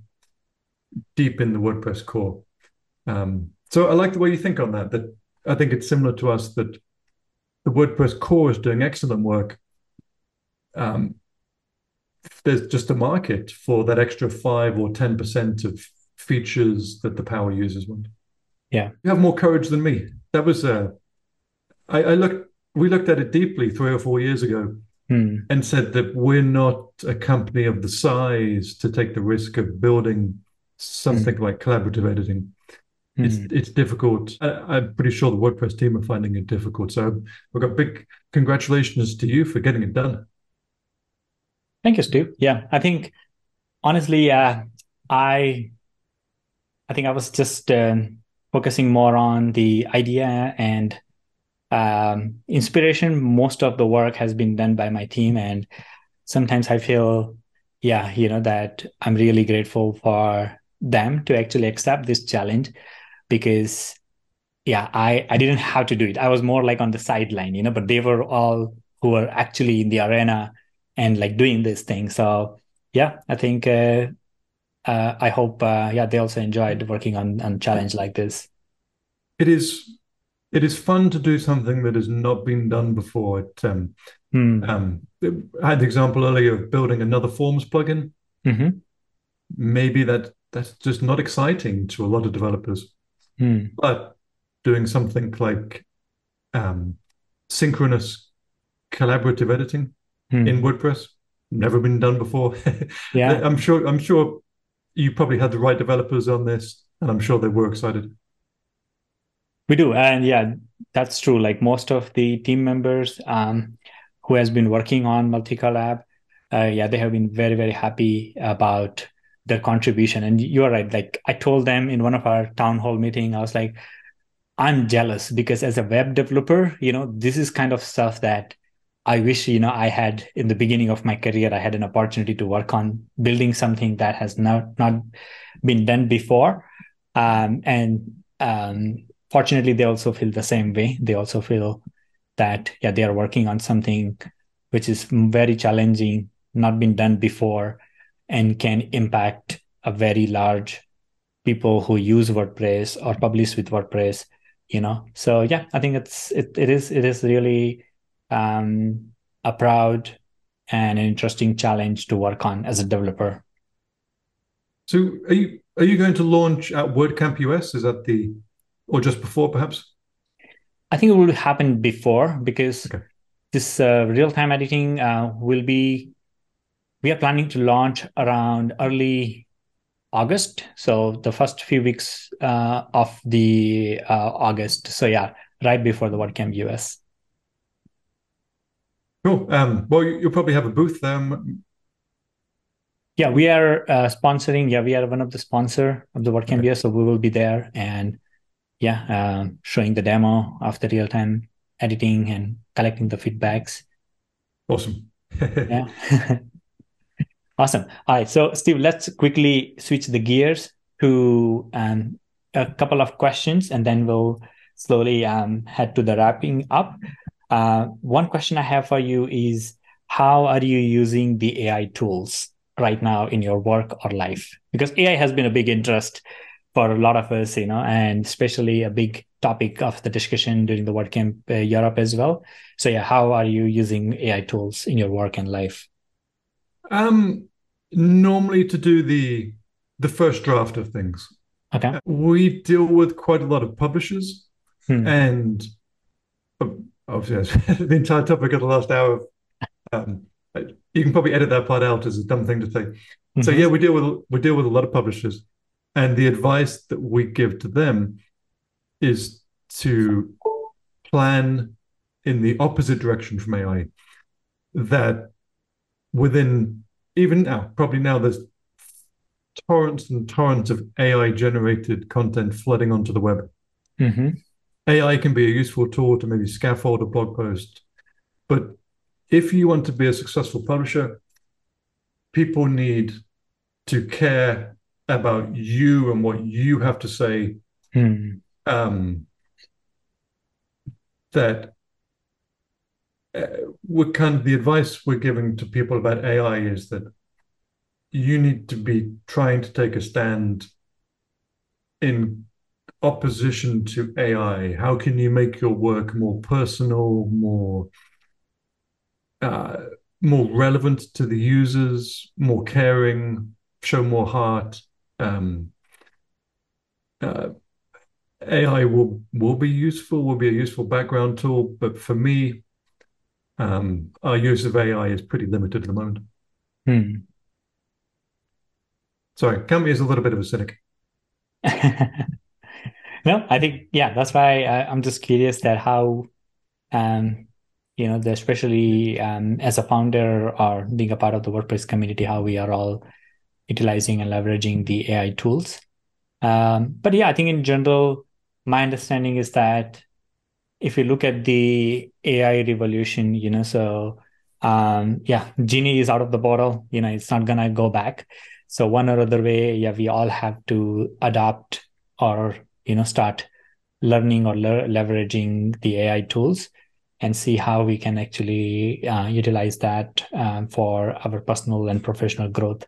deep in the WordPress core. Um, so I like the way you think on that. That I think it's similar to us that the WordPress core is doing excellent work. Um, there's just a market for that extra five or ten percent of features that the power users want. Yeah, you have more courage than me. That was uh, I, I looked. We looked at it deeply three or four years ago, hmm. and said that we're not a company of the size to take the risk of building something hmm. like collaborative editing. It's hmm. it's difficult. I, am pretty sure the WordPress team are finding it difficult. So we've got big congratulations to you for getting it done. Thank you, Stu. Yeah, I think honestly, uh, I I think I was just uh, focusing more on the idea and um, inspiration most of the work has been done by my team and sometimes i feel yeah you know that i'm really grateful for them to actually accept this challenge because yeah i i didn't have to do it i was more like on the sideline you know but they were all who were actually in the arena and like doing this thing so yeah i think uh, uh, i hope uh, yeah they also enjoyed working on on challenge like this it is it is fun to do something that has not been done before. It, um, hmm. um, I had the example earlier of building another Forms plugin. Mm-hmm. Maybe that that's just not exciting to a lot of developers. Hmm. But doing something like um, synchronous collaborative editing hmm. in WordPress never been done before. yeah, I'm sure. I'm sure you probably had the right developers on this, and I'm sure they were excited. We do, and yeah, that's true. Like most of the team members um, who has been working on Multicollab, uh, yeah, they have been very very happy about their contribution. And you are right. Like I told them in one of our town hall meeting, I was like, I'm jealous because as a web developer, you know, this is kind of stuff that I wish you know I had in the beginning of my career. I had an opportunity to work on building something that has not not been done before, um, and um, fortunately they also feel the same way they also feel that yeah they are working on something which is very challenging not been done before and can impact a very large people who use wordpress or publish with wordpress you know so yeah i think it's it, it is it is really um, a proud and an interesting challenge to work on as a developer so are you are you going to launch at wordcamp us is that the or just before, perhaps? I think it will happen before because okay. this uh, real time editing uh, will be. We are planning to launch around early August, so the first few weeks uh, of the uh, August. So yeah, right before the WordCamp US. Cool. Um, well, you'll probably have a booth there. Yeah, we are uh, sponsoring. Yeah, we are one of the sponsor of the WordCamp okay. So we will be there and yeah, uh, showing the demo of the real time editing and collecting the feedbacks. Awesome. yeah. awesome. All right. So, Steve, let's quickly switch the gears to um, a couple of questions and then we'll slowly um, head to the wrapping up. Uh, one question I have for you is how are you using the AI tools right now in your work or life? Because AI has been a big interest for a lot of us, you know, and especially a big topic of the discussion during the WordCamp uh, Europe as well. So, yeah, how are you using AI tools in your work and life? Um, normally to do the the first draft of things. Okay. We deal with quite a lot of publishers, Hmm. and obviously the entire topic of the last hour. Um, you can probably edit that part out as a dumb thing to say. So Mhm. yeah, we deal with we deal with a lot of publishers, and the advice that we give to them is to plan in the opposite direction from AI. That within even now, probably now, there's torrents and torrents of AI generated content flooding onto the web. Mhm. AI can be a useful tool to maybe scaffold a blog post, but if you want to be a successful publisher, people need to care about you and what you have to say. Hmm. Um, that uh, we're kind of the advice we're giving to people about AI is that you need to be trying to take a stand in opposition to AI. How can you make your work more personal, more uh, more relevant to the users, more caring, show more heart? Um, uh, AI will will be useful, will be a useful background tool, but for me, um, our use of AI is pretty limited at the moment. Hmm. Sorry, count is a little bit of a cynic. no, I think yeah, that's why I, I'm just curious that how, um, you know, especially um, as a founder or being a part of the WordPress community, how we are all utilizing and leveraging the AI tools. Um, but yeah, I think in general, my understanding is that if you look at the AI revolution, you know, so um, yeah, genie is out of the bottle. You know, it's not gonna go back. So one or other way, yeah, we all have to adopt or you know start learning or le- leveraging the AI tools and see how we can actually uh, utilize that um, for our personal and professional growth.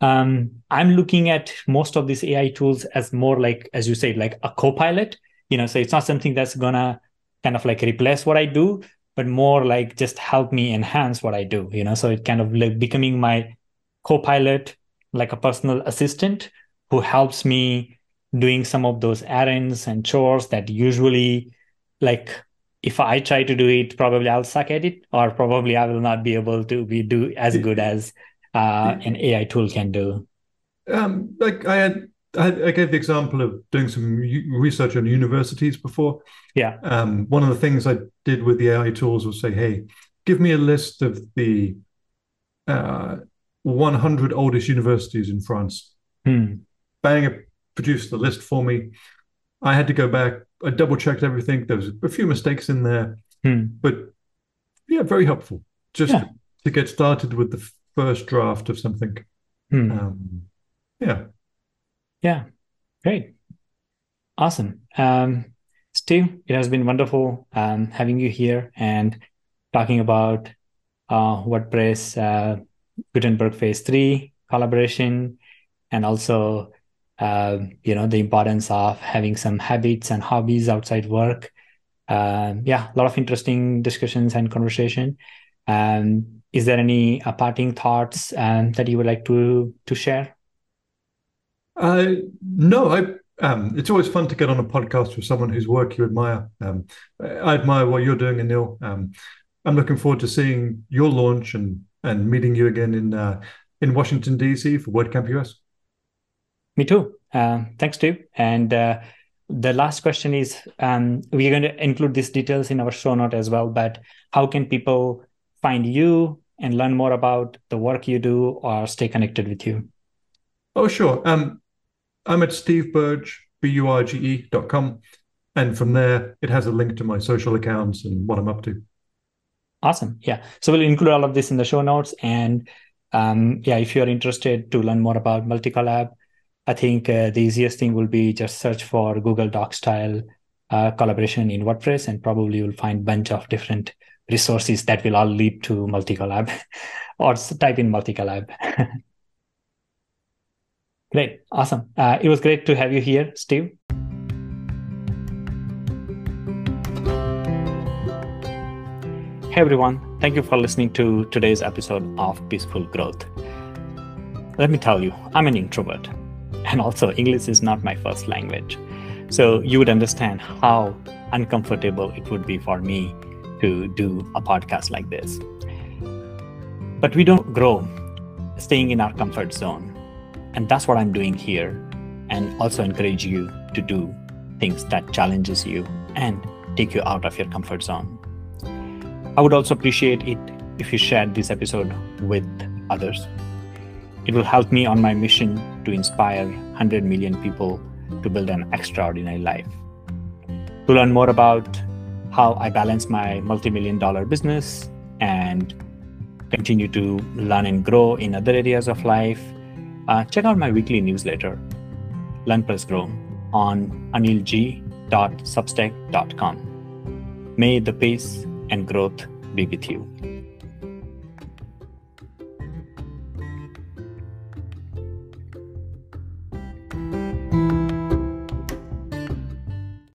Um, I'm looking at most of these AI tools as more like, as you said, like a co-pilot. You know, so it's not something that's gonna kind of like replace what I do, but more like just help me enhance what I do. You know, so it kind of like becoming my co-pilot, like a personal assistant who helps me doing some of those errands and chores that usually like if I try to do it, probably I'll suck at it, or probably I will not be able to be do as good as uh, an AI tool can do. Um, like I had, I, gave the example of doing some research on universities before. Yeah. Um, one of the things I did with the AI tools was say, "Hey, give me a list of the uh, 100 oldest universities in France." Hmm. Bang, it produced the list for me. I had to go back. I double checked everything. There was a few mistakes in there, Hmm. but yeah, very helpful just Yeah. to get started with the first draft of something. Hmm. Um, yeah. Yeah, great. Awesome. Um, Steve, it has been wonderful um, having you here and talking about uh, WordPress, uh, Gutenberg Phase 3 collaboration, and also, uh, you know, the importance of having some habits and hobbies outside work. Um, yeah, a lot of interesting discussions and conversation. Um, is there any uh, parting thoughts um, that you would like to to share? Uh, no, I um, it's always fun to get on a podcast with someone whose work you admire. Um, I admire what you're doing, Anil. Um, I'm looking forward to seeing your launch and and meeting you again in uh, in Washington DC for WordCamp US. Me too. Um, thanks, Steve. And uh, the last question is um, we're going to include these details in our show note as well. But how can people find you and learn more about the work you do or stay connected with you? Oh, sure. Um, I'm at steveburge, B-U-R-G-E dot com. And from there, it has a link to my social accounts and what I'm up to. Awesome. Yeah. So we'll include all of this in the show notes. And um, yeah, if you're interested to learn more about Multicollab, I think uh, the easiest thing will be just search for Google Doc style uh, collaboration in WordPress, and probably you'll find a bunch of different resources that will all lead to Multicollab or type in Multicollab. great, awesome. Uh, it was great to have you here, Steve. Hey everyone, thank you for listening to today's episode of Peaceful Growth. Let me tell you, I'm an introvert, and also English is not my first language. So you would understand how uncomfortable it would be for me to do a podcast like this. But we don't grow staying in our comfort zone. And that's what I'm doing here and also encourage you to do things that challenges you and take you out of your comfort zone. I would also appreciate it if you shared this episode with others. It will help me on my mission to inspire 100 million people to build an extraordinary life. To learn more about how I balance my multi million dollar business and continue to learn and grow in other areas of life, uh, check out my weekly newsletter, Learn Plus Grow, on anilg.substack.com. May the pace and growth be with you.